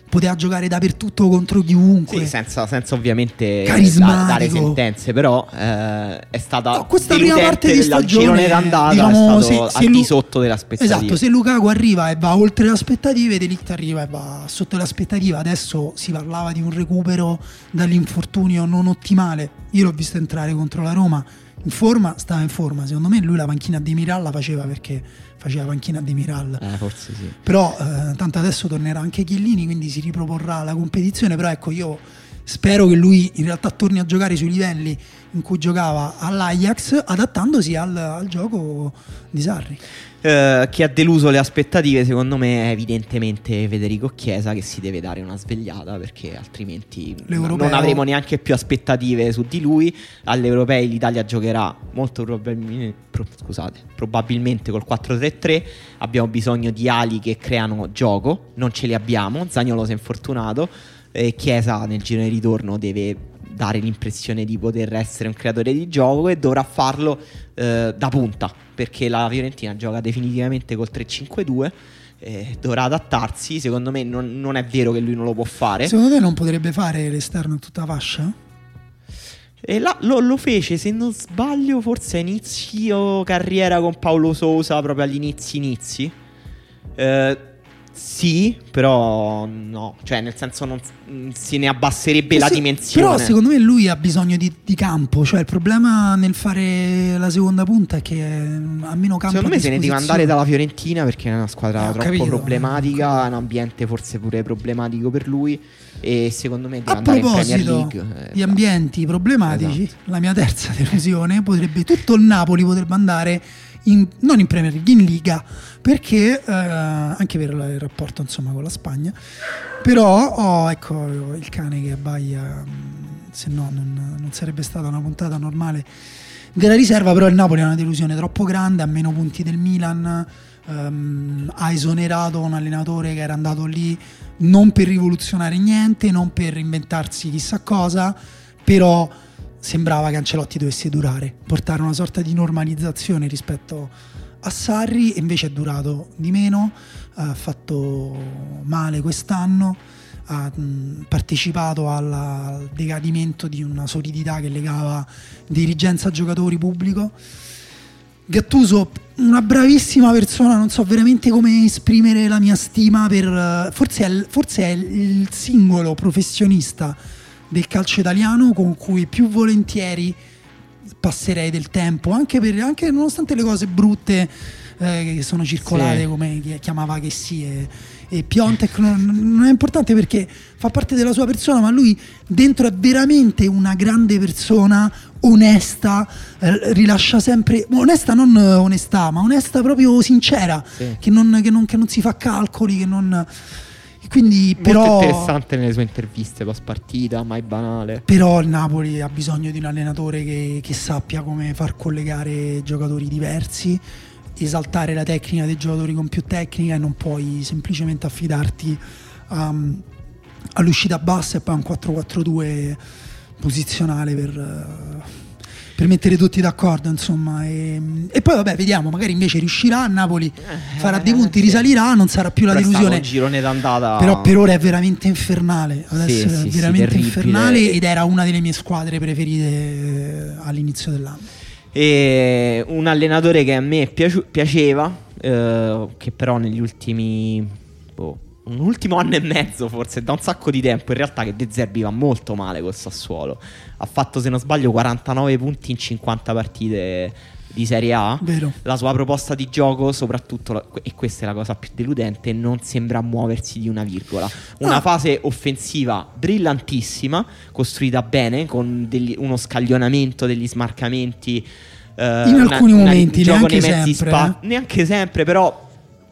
poteva giocare dappertutto contro chiunque Sì, senza, senza ovviamente da- dare sentenze, però eh, è stata No, questa prima parte di stagione, girone d'andata diciamo, è stato se- al se di Lu- sotto delle aspettative. Esatto, se Lukaku arriva e va oltre le aspettative, Delict arriva e va sotto le aspettative. Adesso si parlava di un recupero dall'infortunio non ottimale. Io l'ho visto entrare contro la Roma in forma, stava in forma. Secondo me lui la panchina di Miral la faceva perché faceva panchina di Miral. Eh, forse sì. Però eh, tanto adesso tornerà anche Chiellini, quindi si riproporrà la competizione. Però ecco, io spero che lui in realtà torni a giocare sui livelli in cui giocava all'Ajax, adattandosi al, al gioco di Sarri. Eh, chi ha deluso le aspettative, secondo me, è evidentemente Federico Chiesa che si deve dare una svegliata perché altrimenti L'Europeo- non avremo neanche più aspettative su di lui. Agli l'Italia giocherà molto probabilmente, pro- scusate, probabilmente col 4-3-3. Abbiamo bisogno di ali che creano gioco, non ce li abbiamo. Zagnolo si è infortunato. E Chiesa nel giro di ritorno deve dare l'impressione di poter essere un creatore di gioco e dovrà farlo eh, da punta perché la Fiorentina gioca definitivamente col 3-5-2 eh, dovrà adattarsi. Secondo me non, non è vero che lui non lo può fare. Secondo te non potrebbe fare l'esterno in tutta fascia? e là lo, lo fece se non sbaglio forse a inizio carriera con Paolo Sousa proprio agli inizi inizi Eh, sì però no cioè nel senso non mm, se ne abbasserebbe la Sì, dimensione Però secondo me lui ha bisogno di, di campo, cioè il problema nel fare la seconda punta è che mm, ha meno campo. Secondo me se ne deve andare dalla Fiorentina perché è una squadra Eh, troppo capito. problematica, è un ambiente forse pure problematico per lui e secondo me deve A andare in Premier proposito League. eh, di esatto. ambienti problematici, Esatto. la mia terza delusione potrebbe tutto il Napoli potrebbe andare in- non in Premier League, in Liga, perché eh, anche per il rapporto insomma con la Spagna. Però ho ecco il cane che abbaia, mm, se no non, non sarebbe stata una puntata normale della riserva, però il Napoli è una delusione troppo grande, ha meno punti del Milan. ehm, ha esonerato un allenatore che era andato lì non per rivoluzionare niente, non per inventarsi chissà cosa, però sembrava che Ancelotti dovesse durare, portare una sorta di normalizzazione rispetto a Sarri, invece è durato di meno, ha fatto male quest'anno, ha partecipato al decadimento di una solidità che legava dirigenza giocatori pubblico. Gattuso, una bravissima persona, non so veramente come esprimere la mia stima per... Forse è, forse è il singolo professionista del calcio italiano con cui più volentieri passerei del tempo, anche, per, anche nonostante le cose brutte eh, che sono circolate, Sì. come chi- chiamava che sì, e, e Piontek non, non è importante perché fa parte della sua persona, ma lui dentro è veramente una grande persona, onesta, eh, rilascia sempre, onesta non eh, onestà, ma onesta proprio sincera, Sì. che, non, che non- che non si fa calcoli, che non... Quindi Molto però... interessante nelle sue interviste post partita, mai banale. Però il Napoli ha bisogno di un allenatore che, che sappia come far collegare giocatori diversi, esaltare la tecnica dei giocatori con più tecnica e non puoi semplicemente affidarti a- all'uscita bassa e poi a un 4-4-2 posizionale per, eh, per mettere tutti d'accordo, insomma. E, e, poi vabbè, vediamo, magari invece riuscirà, Napoli eh, farà dei punti, risalirà, non sarà più la delusione. girone d'andata. Però per ora è veramente infernale, adesso sì, è sì, veramente sì, infernale ed era una delle mie squadre preferite eh, all'inizio dell'anno. E un allenatore che a me piaceva, eh, che però negli ultimi boh, un ultimo anno e mezzo, forse da un sacco di tempo, in realtà che De Zerbi va molto male col Sassuolo. Ha fatto, se non sbaglio, 49 punti in 50 partite di Serie A. Vero. La sua proposta di gioco, soprattutto, e questa è la cosa più deludente, non sembra muoversi di una virgola. Una ah. fase offensiva brillantissima, costruita bene, con degli, uno scaglionamento degli smarcamenti. Eh, in alcuni una, momenti, una, neanche sempre. Spa- eh? Neanche sempre, però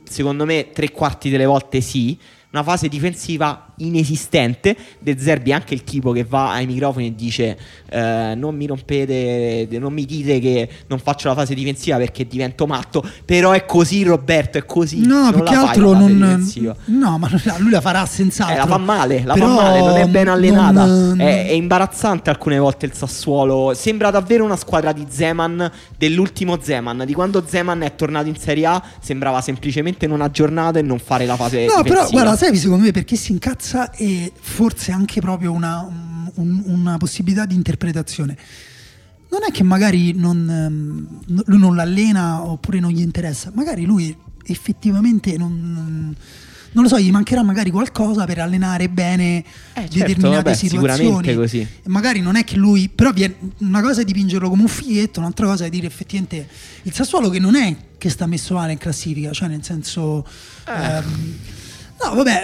secondo me tre quarti delle volte sì una fase difensiva inesistente. De Zerbi è anche il tipo che va ai microfoni e dice eh, non mi rompete, non mi dite che non faccio la fase difensiva perché divento matto, però è così Roberto, è così. No, più che altro non... No, ma lui la farà senz'altro. Eh, la fa male, la però fa male, non è ben allenata. Non... È, è, imbarazzante alcune volte il Sassuolo. Sembra davvero una squadra di Zeman, dell'ultimo Zeman, di quando Zeman è tornato in Serie A, sembrava semplicemente non aggiornato e non fare la fase no, difensiva. però guarda, sai secondo me perché si incazza e forse anche proprio una, un, una possibilità di interpretazione. Non è che magari non, ehm, lui non l'allena oppure non gli interessa, magari lui effettivamente non, non lo so, gli mancherà magari qualcosa per allenare bene eh, certo, determinate vabbè, situazioni. Così. Magari non è che lui, però una cosa è dipingerlo come un fighetto, un'altra cosa è dire effettivamente il Sassuolo che non è che sta messo male in classifica, cioè nel senso... Eh. Ehm, No, vabbè,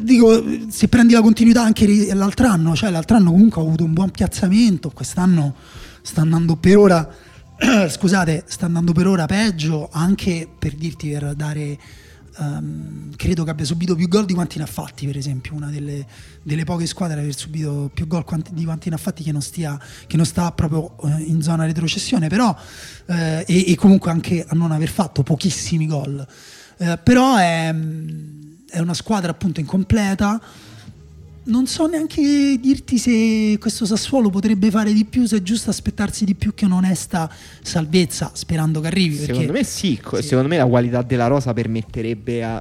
dico, se prendi la continuità anche l'altro anno, cioè l'altro anno comunque ha avuto un buon piazzamento, quest'anno sta andando per ora, scusate, sta andando per ora peggio, anche per dirti, per dare, um, credo che abbia subito più gol di quanti ne ha fatti, per esempio, una delle, delle poche squadre ad aver subito più gol di quanti ne ha fatti che non, stia, che non sta proprio uh, in zona retrocessione, però, uh, e, e, comunque anche a non aver fatto pochissimi gol. Uh, però è è una squadra appunto incompleta. Non so neanche dirti se questo Sassuolo potrebbe fare di più, se è giusto aspettarsi di più che un'onesta salvezza, sperando che arrivi. Perché... Secondo me sì, sì, secondo me la qualità della rosa permetterebbe a,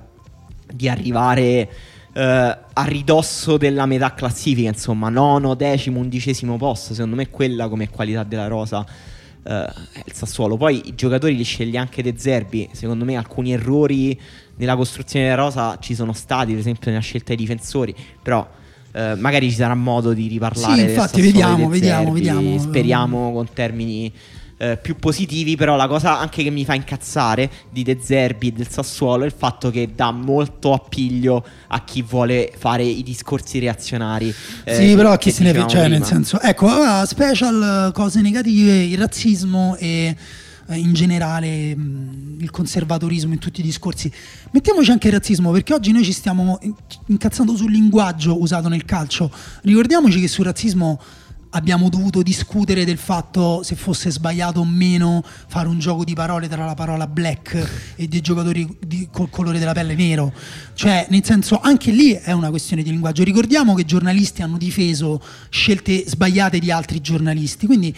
di arrivare uh, a ridosso della metà classifica, insomma, nono, decimo, undicesimo posto. Secondo me quella come qualità della rosa uh, è il Sassuolo. Poi i giocatori li sceglie anche De Zerbi, secondo me alcuni errori nella costruzione della rosa ci sono stati, per esempio nella scelta dei difensori, però eh, magari ci sarà modo di riparlare. Sì, infatti vediamo, vediamo, vediamo. Speriamo con termini eh, più positivi, però la cosa anche che mi fa incazzare di De Zerbi e del Sassuolo è il fatto che dà molto appiglio a chi vuole fare i discorsi reazionari. Eh, sì, però a chi se ne frega, cioè nel senso, ecco, special cose negative, il razzismo e eh, in generale mh, il conservatorismo in tutti i discorsi. Mettiamoci anche il razzismo, perché oggi noi ci stiamo incazzando sul linguaggio usato nel calcio. Ricordiamoci che sul razzismo abbiamo dovuto discutere del fatto se fosse sbagliato o meno fare un gioco di parole tra la parola black e dei giocatori di, col colore della pelle nero. Cioè, nel senso, anche lì è una questione di linguaggio. Ricordiamo che giornalisti hanno difeso scelte sbagliate di altri giornalisti, quindi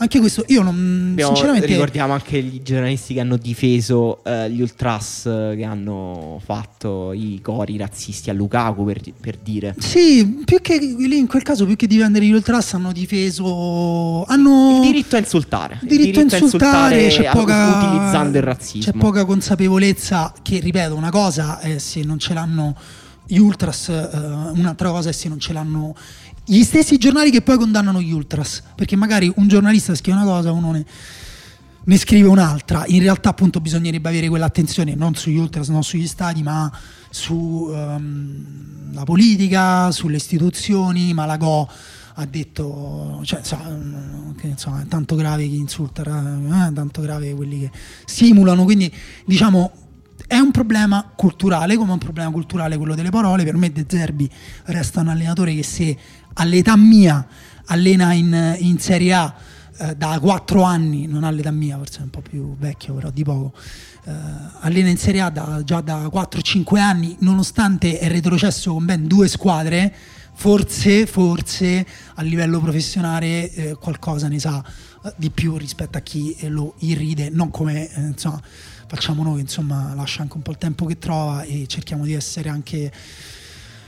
anche questo io non Abbiamo, sinceramente ricordiamo anche i giornalisti che hanno difeso eh, gli ultras eh, che hanno fatto i cori razzisti a Lukaku per, per, dire. Sì più che lì in quel caso più che difendere gli ultras hanno difeso hanno il diritto a insultare. Il diritto, il diritto a insultare, insultare c'è poca, utilizzando il razzismo. c'è poca consapevolezza che ripeto una cosa è se non ce l'hanno gli ultras uh, un'altra cosa è se non ce l'hanno gli stessi giornali che poi condannano gli ultras, perché magari un giornalista scrive una cosa, uno ne, ne scrive un'altra. In realtà, appunto, bisognerebbe avere quell'attenzione non sugli ultras, non sugli stati, ma sulla ehm, um, politica, sulle istituzioni. Malagò ha detto, cioè, insomma, è tanto grave chi insulta, eh, tanto grave quelli che simulano. Quindi, diciamo, è un problema culturale, come un problema culturale quello delle parole. Per me De Zerbi resta un allenatore che se all'età mia allena in, in Serie A eh, da 4 anni, non all'età mia, forse è un po' più vecchio, però di poco. Eh, allena in Serie A da, già da 4-5 anni, nonostante è retrocesso con ben due squadre, forse, forse a livello professionale eh, qualcosa ne sa eh, di più rispetto a chi lo irride, non come eh, insomma, facciamo noi, insomma lascia anche un po' il tempo che trova e cerchiamo di essere anche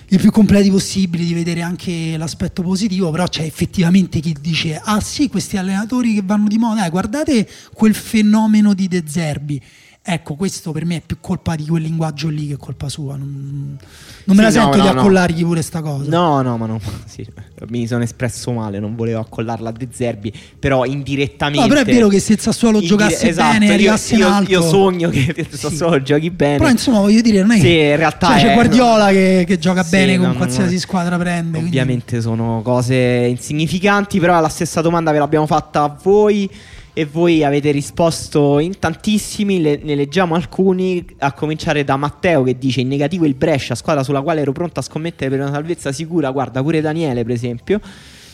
i più completi possibili, di vedere anche l'aspetto positivo, però c'è effettivamente chi dice ah sì, questi allenatori che vanno di moda, eh, guardate quel fenomeno di De Zerbi Ecco, questo per me è più colpa di quel linguaggio lì che colpa sua. Non, non me la sento no, di accollargli no. pure sta cosa. No, no, ma no. Sì, mi sono espresso male, non volevo accollarla a De Zerbi, però indirettamente. No, però è vero che se il Sassuolo indire- giocasse esatto, bene, arrivasse io, in alto. Io sogno che il Sassuolo sì. giochi bene. Però insomma, voglio dire, non è sì, in realtà cioè, è, c'è Guardiola che, che, gioca sì, bene con qualsiasi squadra prende. Ovviamente quindi. sono cose insignificanti, però la stessa domanda ve l'abbiamo fatta a voi e voi avete risposto in tantissimi, le, ne leggiamo alcuni, a cominciare da Matteo che dice in negativo il Brescia, squadra sulla quale ero pronto a scommettere per una salvezza sicura, guarda pure Daniele per esempio.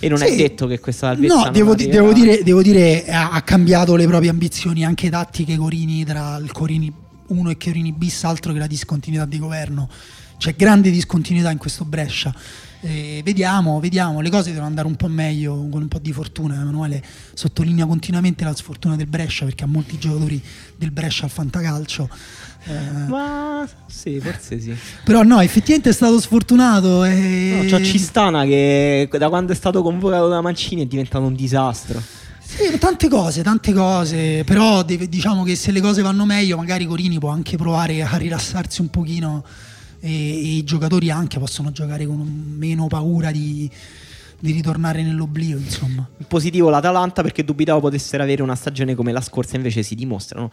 E non sì. è detto che questa salvezza. No, devo, di, devo, dire, devo dire, ha cambiato le proprie ambizioni anche tattiche Corini tra il Corini 1 e Corini bis, altro che la discontinuità di governo. C'è grande discontinuità in questo Brescia. Eh, vediamo, vediamo, le cose devono andare un po' meglio con un po' di fortuna. Emanuele sottolinea continuamente la sfortuna del Brescia perché ha molti giocatori del Brescia al fantacalcio. Eh, Ma sì, forse sì. Però no, effettivamente è stato sfortunato. E... No, c'è Cistana che da quando è stato convocato da Mancini è diventato un disastro. Sì, tante cose, tante cose, però diciamo che se le cose vanno meglio magari Corini può anche provare a rilassarsi un pochino e, e i giocatori anche possono giocare con meno paura di, di ritornare nell'oblio. Insomma. Positivo l'Atalanta perché dubitavo potessero avere una stagione come la scorsa, invece si dimostrano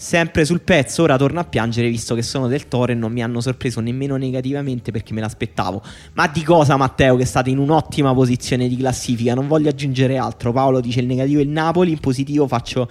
sempre sul pezzo. Ora torno a piangere visto che sono del Toro e non mi hanno sorpreso nemmeno negativamente perché me l'aspettavo. Ma di cosa, Matteo, che state in un'ottima posizione di classifica? Non voglio aggiungere altro. Paolo dice il negativo è il Napoli, in positivo faccio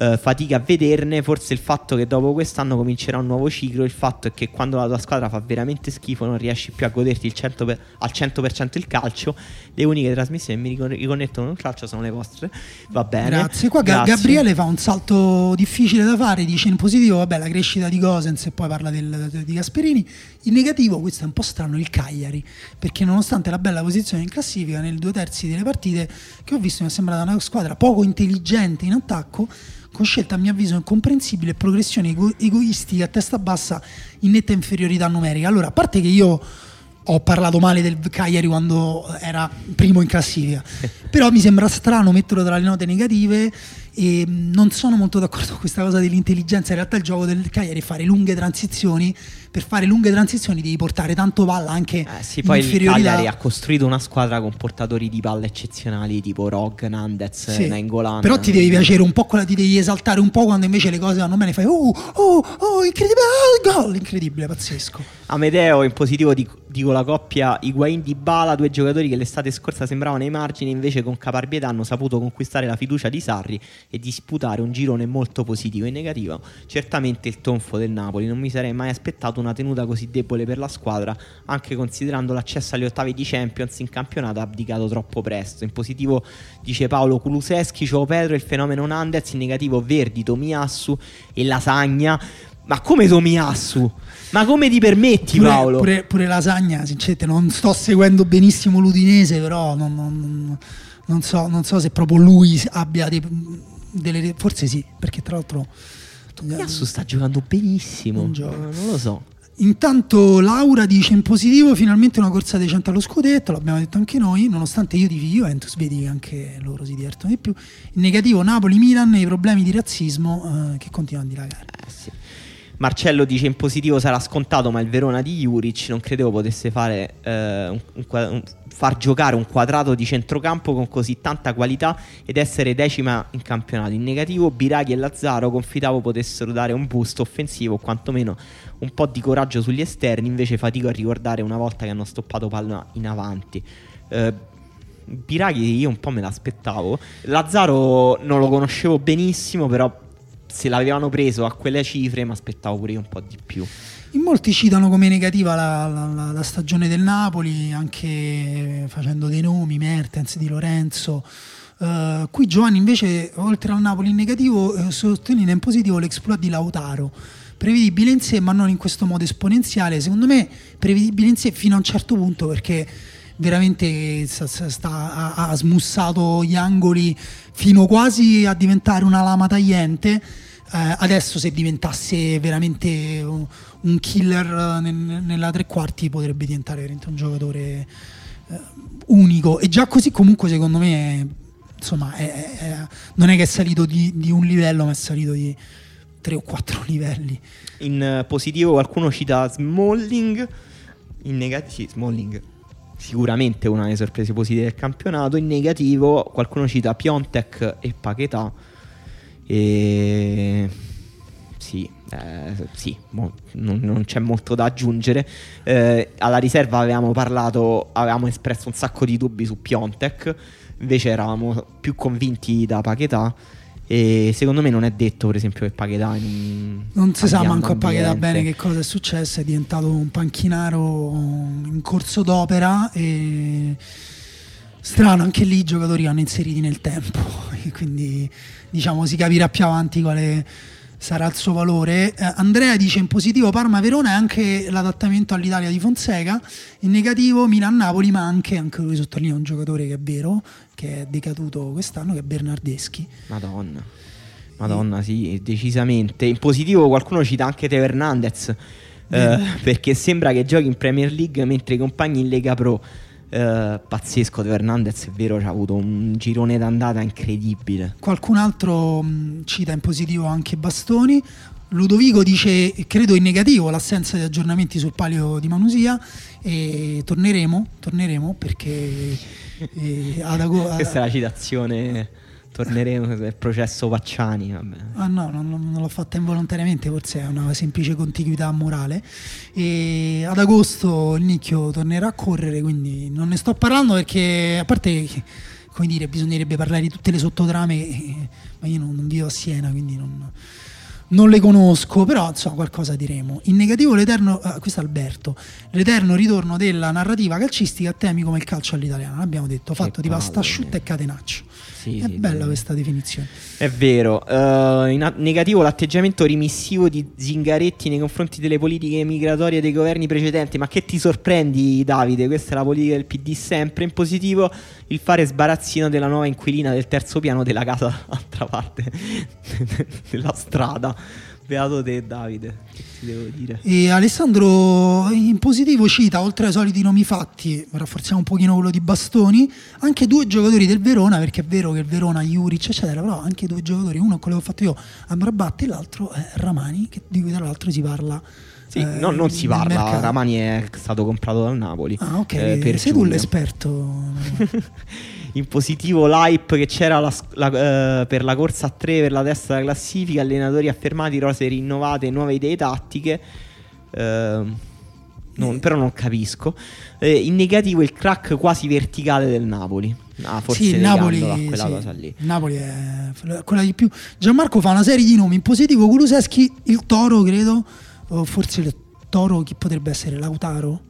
eh, fatica a vederne. Forse il fatto che dopo quest'anno comincerà un nuovo ciclo. Il fatto è che quando la tua squadra fa veramente schifo, non riesci più a goderti 100 per, al 100% il calcio. Le uniche trasmissioni che mi riconnettono il calcio sono le vostre. Va bene. Grazie. Qua Grazie. Gabriele fa un salto difficile da fare. Dice in positivo, vabbè, la crescita di Gosens e poi parla del, di Gasperini. In negativo, questo è un po' strano, il Cagliari. Perché nonostante la bella posizione in classifica, nel due terzi delle partite che ho visto, mi è sembrata una squadra poco intelligente in attacco con scelta a mio avviso incomprensibile e progressioni ego- egoistiche a testa bassa in netta inferiorità numerica. Allora, a parte che io ho parlato male del Cagliari quando era primo in classifica, però mi sembra strano metterlo tra le note negative e non sono molto d'accordo con questa cosa dell'intelligenza. In realtà il gioco del Cagliari è fare lunghe transizioni. Per fare lunghe transizioni devi portare tanto palla anche eh sì, poi il Cagliari ha costruito una squadra con portatori di palla eccezionali tipo Rog, Nandez, sì. Nainggolan. Però ti devi piacere un po' quella, ti devi esaltare un po' quando invece le cose vanno bene, fai oh, oh, oh, incredibile, oh, gol, incredibile, pazzesco. Amedeo in positivo dico la coppia Higuain di Bala, due giocatori che l'estate scorsa sembravano ai margini, invece con caparbietà hanno saputo conquistare la fiducia di Sarri e disputare un girone molto positivo e negativo. Certamente il tonfo del Napoli, non mi sarei mai aspettato una tenuta così debole per la squadra, anche considerando l'accesso agli ottavi di Champions in campionato ha abdicato troppo presto. In positivo dice Paolo Kuluseschi, Cio Pedro, il fenomeno Nandez, in negativo Verdi, Tomiassu e Lasagna. Ma come Tomiassu? Ma come ti permetti, pure, Paolo? Pure, pure Lasagna, sinceramente, non sto seguendo benissimo l'Udinese, però non, non, non, so, non so, se proprio lui abbia dei, delle. Forse sì, perché tra l'altro. Tomiassu sta giocando benissimo. Non, non lo so. Intanto Laura dice in positivo finalmente una corsa decente allo scudetto, l'abbiamo detto anche noi, nonostante io di Juventus, vedi che anche loro si divertono di più. In negativo Napoli-Milan e i problemi di razzismo eh, che continuano a dilagare. Eh, sì. Marcello dice in positivo sarà scontato, ma il Verona di Juric non credevo potesse fare, eh, un, un, far giocare un quadrato di centrocampo con così tanta qualità ed essere decima in campionato. In negativo Biraghi e Lazzaro confidavo potessero dare un boost offensivo o quantomeno un po' di coraggio sugli esterni, invece fatico a ricordare una volta che hanno stoppato palla in avanti. Eh, Biraghi io un po' me l'aspettavo. Lazzaro non lo conoscevo benissimo, però se l'avevano preso a quelle cifre mi aspettavo pure io un po' di più. In molti citano come negativa la, la, la, stagione del Napoli, anche facendo dei nomi, Mertens, Di Lorenzo. Uh, qui Giovanni invece, oltre al Napoli in negativo, uh, sottolinea in positivo l'exploit di Lautaro. Prevedibile in sé, ma non in questo modo esponenziale. Secondo me, prevedibile in sé fino a un certo punto perché veramente sta, sta, ha, ha, smussato gli angoli fino quasi a diventare una lama tagliente. Eh, adesso se diventasse veramente un, killer nel, nella tre quarti potrebbe diventare un giocatore eh, unico. E già così comunque secondo me insomma è, è, non è che è salito di, di un livello ma è salito di tre o quattro livelli. In positivo qualcuno cita Smalling, in negativo sì, Smalling sicuramente una delle sorprese positive del campionato, in negativo qualcuno cita Piontek e Paquetà e sì, eh, sì mo, non, non, c'è molto da aggiungere. Eh, alla riserva avevamo parlato, avevamo espresso un sacco di dubbi su Piontek, invece eravamo più convinti da Paquetà. E secondo me non è detto, per esempio, che Paghedà in Non si sa manco a Paghedà bene che cosa è successo. È diventato un panchinaro in corso d'opera. E strano, anche lì i giocatori hanno inseriti nel tempo. Quindi diciamo si capirà più avanti quale sarà il suo valore. Eh, Andrea dice in positivo Parma-Verona e anche l'adattamento all'Italia di Fonseca, in negativo Milan-Napoli, ma anche, anche lui sottolinea un giocatore che è vero, che è decaduto quest'anno, che è Bernardeschi. Madonna. Madonna, sì, decisamente. In positivo qualcuno cita anche Teo Hernandez, eh, perché sembra che giochi in Premier League mentre i compagni in Lega Pro. Uh, pazzesco De Hernandez è vero ha avuto un girone d'andata incredibile. Qualcun altro mh, cita in positivo anche Bastoni. Ludovico dice credo in negativo l'assenza di aggiornamenti sul palio di Manusia. E torneremo, torneremo perché eh, ad agosto questa è la citazione torneremo nel processo Pacciani. Vabbè. Ah no, non, non, l'ho fatta involontariamente, forse è una semplice contiguità morale. E ad agosto il Nicchio tornerà a correre, quindi non ne sto parlando perché, a parte, come dire, bisognerebbe parlare di tutte le sottotrame, ma io non, non vivo a Siena, quindi non non le conosco, però insomma qualcosa diremo. In negativo l'eterno, ah, questo è Alberto, l'eterno ritorno della narrativa calcistica a temi come il calcio all'italiana, l'abbiamo detto, fatto che di pasta asciutta e catenaccio. Sì, è sì, bella sì. questa definizione. È vero. Uh, in negativo l'atteggiamento rimissivo di Zingaretti nei confronti delle politiche migratorie dei governi precedenti. Ma che ti sorprendi, Davide? Questa è la politica del PD sempre. In positivo il fare sbarazzino della nuova inquilina del terzo piano della casa dall'altra parte della strada. Beato te, Davide. Che ti devo dire? E Alessandro in positivo cita, oltre ai soliti nomi fatti, rafforziamo un pochino quello di Bastoni, anche due giocatori del Verona, perché è vero che il Verona, Juric, eccetera, però anche due giocatori, uno quello che ho fatto io, Amrabat, e l'altro è Ramani, che, di cui tra l'altro si parla. Sì, eh, no, non si parla, mercato. Ramani è stato comprato dal Napoli. Ah, ok, eh, sei giugno. tu l'esperto. in positivo l'hype che c'era la, la, uh, per la corsa a tre per la testa della classifica, allenatori affermati, rose rinnovate, nuove idee tattiche. Uh, non, però non capisco. Eh, in negativo il crack quasi verticale del Napoli. Ah, forse sì, Napoli, quella sì, cosa lì. Napoli è quella di più. Gianmarco fa una serie di nomi in positivo. Kuluseschi, il Toro, credo. O forse il Toro, chi potrebbe essere? Lautaro?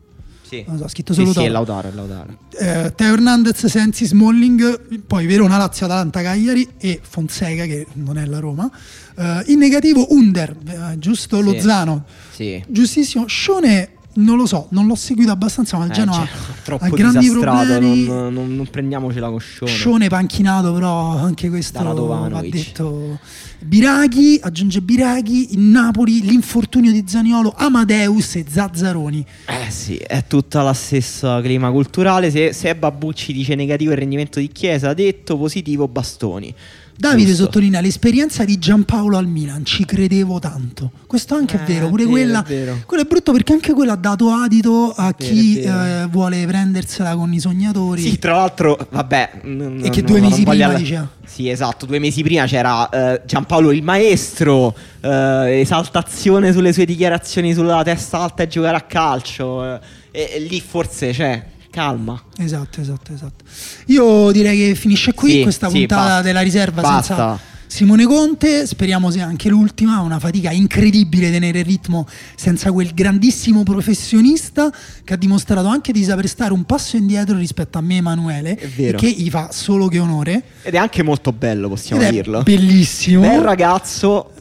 Sì. Non so, ha scritto solo sì, sì, è Lautaro, Lautaro. Eh, Teo Hernandez, Sensi, Smalling, poi Verona, Lazio, Atalanta, Cagliari e Fonseca che non è la Roma. Eh, in negativo Under, eh, giusto sì. Lozano. Sì. Giustissimo. Scione non lo so, non l'ho seguito abbastanza, ma il eh, Genoa cioè, ha grandi problemi. Non, non, non, prendiamocela con Scione. Scione panchinato, però anche questo va detto. Biraghi, aggiunge Biraghi, in Napoli l'infortunio di Zaniolo, Amadeus e Zazzaroni. Eh sì, è tutta la stessa clima culturale. Se, se Babucci dice negativo il rendimento di Chiesa, detto positivo Bastoni. Davide Giusto. sottolinea l'esperienza di Giampaolo al Milan, ci credevo tanto. Questo anche eh, è vero, pure vero, quella. È vero. Quello è brutto perché anche quello ha dato adito a vero, chi eh, vuole prendersela con i sognatori. Sì, tra l'altro, vabbè. N- e che due mesi prima alla... diceva. Sì, esatto, due mesi prima c'era eh, Giampaolo il maestro, eh, esaltazione sulle sue dichiarazioni sulla testa alta e giocare a calcio. Eh, e, e lì forse c'è calma. Esatto, esatto, esatto. Io direi che finisce qui sì, questa sì, puntata basta. della riserva basta. senza Simone Conte, speriamo sia anche l'ultima, una fatica incredibile tenere il ritmo senza quel grandissimo professionista che ha dimostrato anche di saper stare un passo indietro rispetto a me Emanuele, che gli fa solo che onore. Ed è anche molto bello, possiamo Ed dirlo. Bellissimo. Bel ragazzo,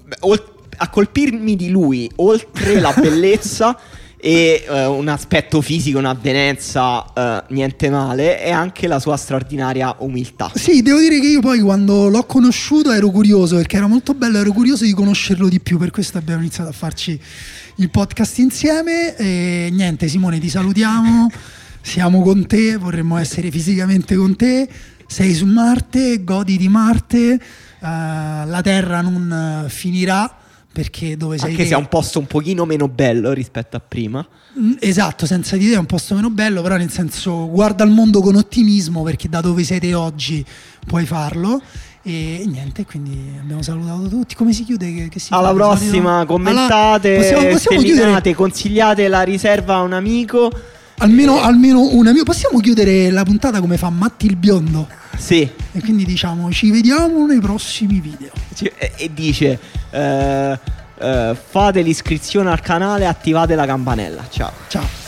a colpirmi di lui, oltre la bellezza e eh, un aspetto fisico, un'avvenenza, eh, niente male, e anche la sua straordinaria umiltà. Sì, devo dire che io poi quando l'ho conosciuto ero curioso perché era molto bello, ero curioso di conoscerlo di più, per questo abbiamo iniziato a farci il podcast insieme. E niente Simone ti salutiamo, siamo con te, vorremmo essere fisicamente con te, sei su Marte, godi di Marte, uh, la Terra non finirà perché dove sei Anche se è un posto un pochino meno bello rispetto a prima. Mm, esatto, senza di te è un posto meno bello, però nel senso guarda il mondo con ottimismo perché da dove siete oggi puoi farlo. E niente, quindi abbiamo salutato tutti. Come si chiude? Che, che si Alla prossima, solito? commentate, Alla... possiamo, possiamo chiudere... consigliate la riserva a un amico. Almeno, almeno un amico. Possiamo chiudere la puntata come fa Matti il biondo? Sì. E quindi diciamo ci vediamo nei prossimi video. E dice uh, uh, fate l'iscrizione al canale, attivate la campanella. Ciao. Ciao.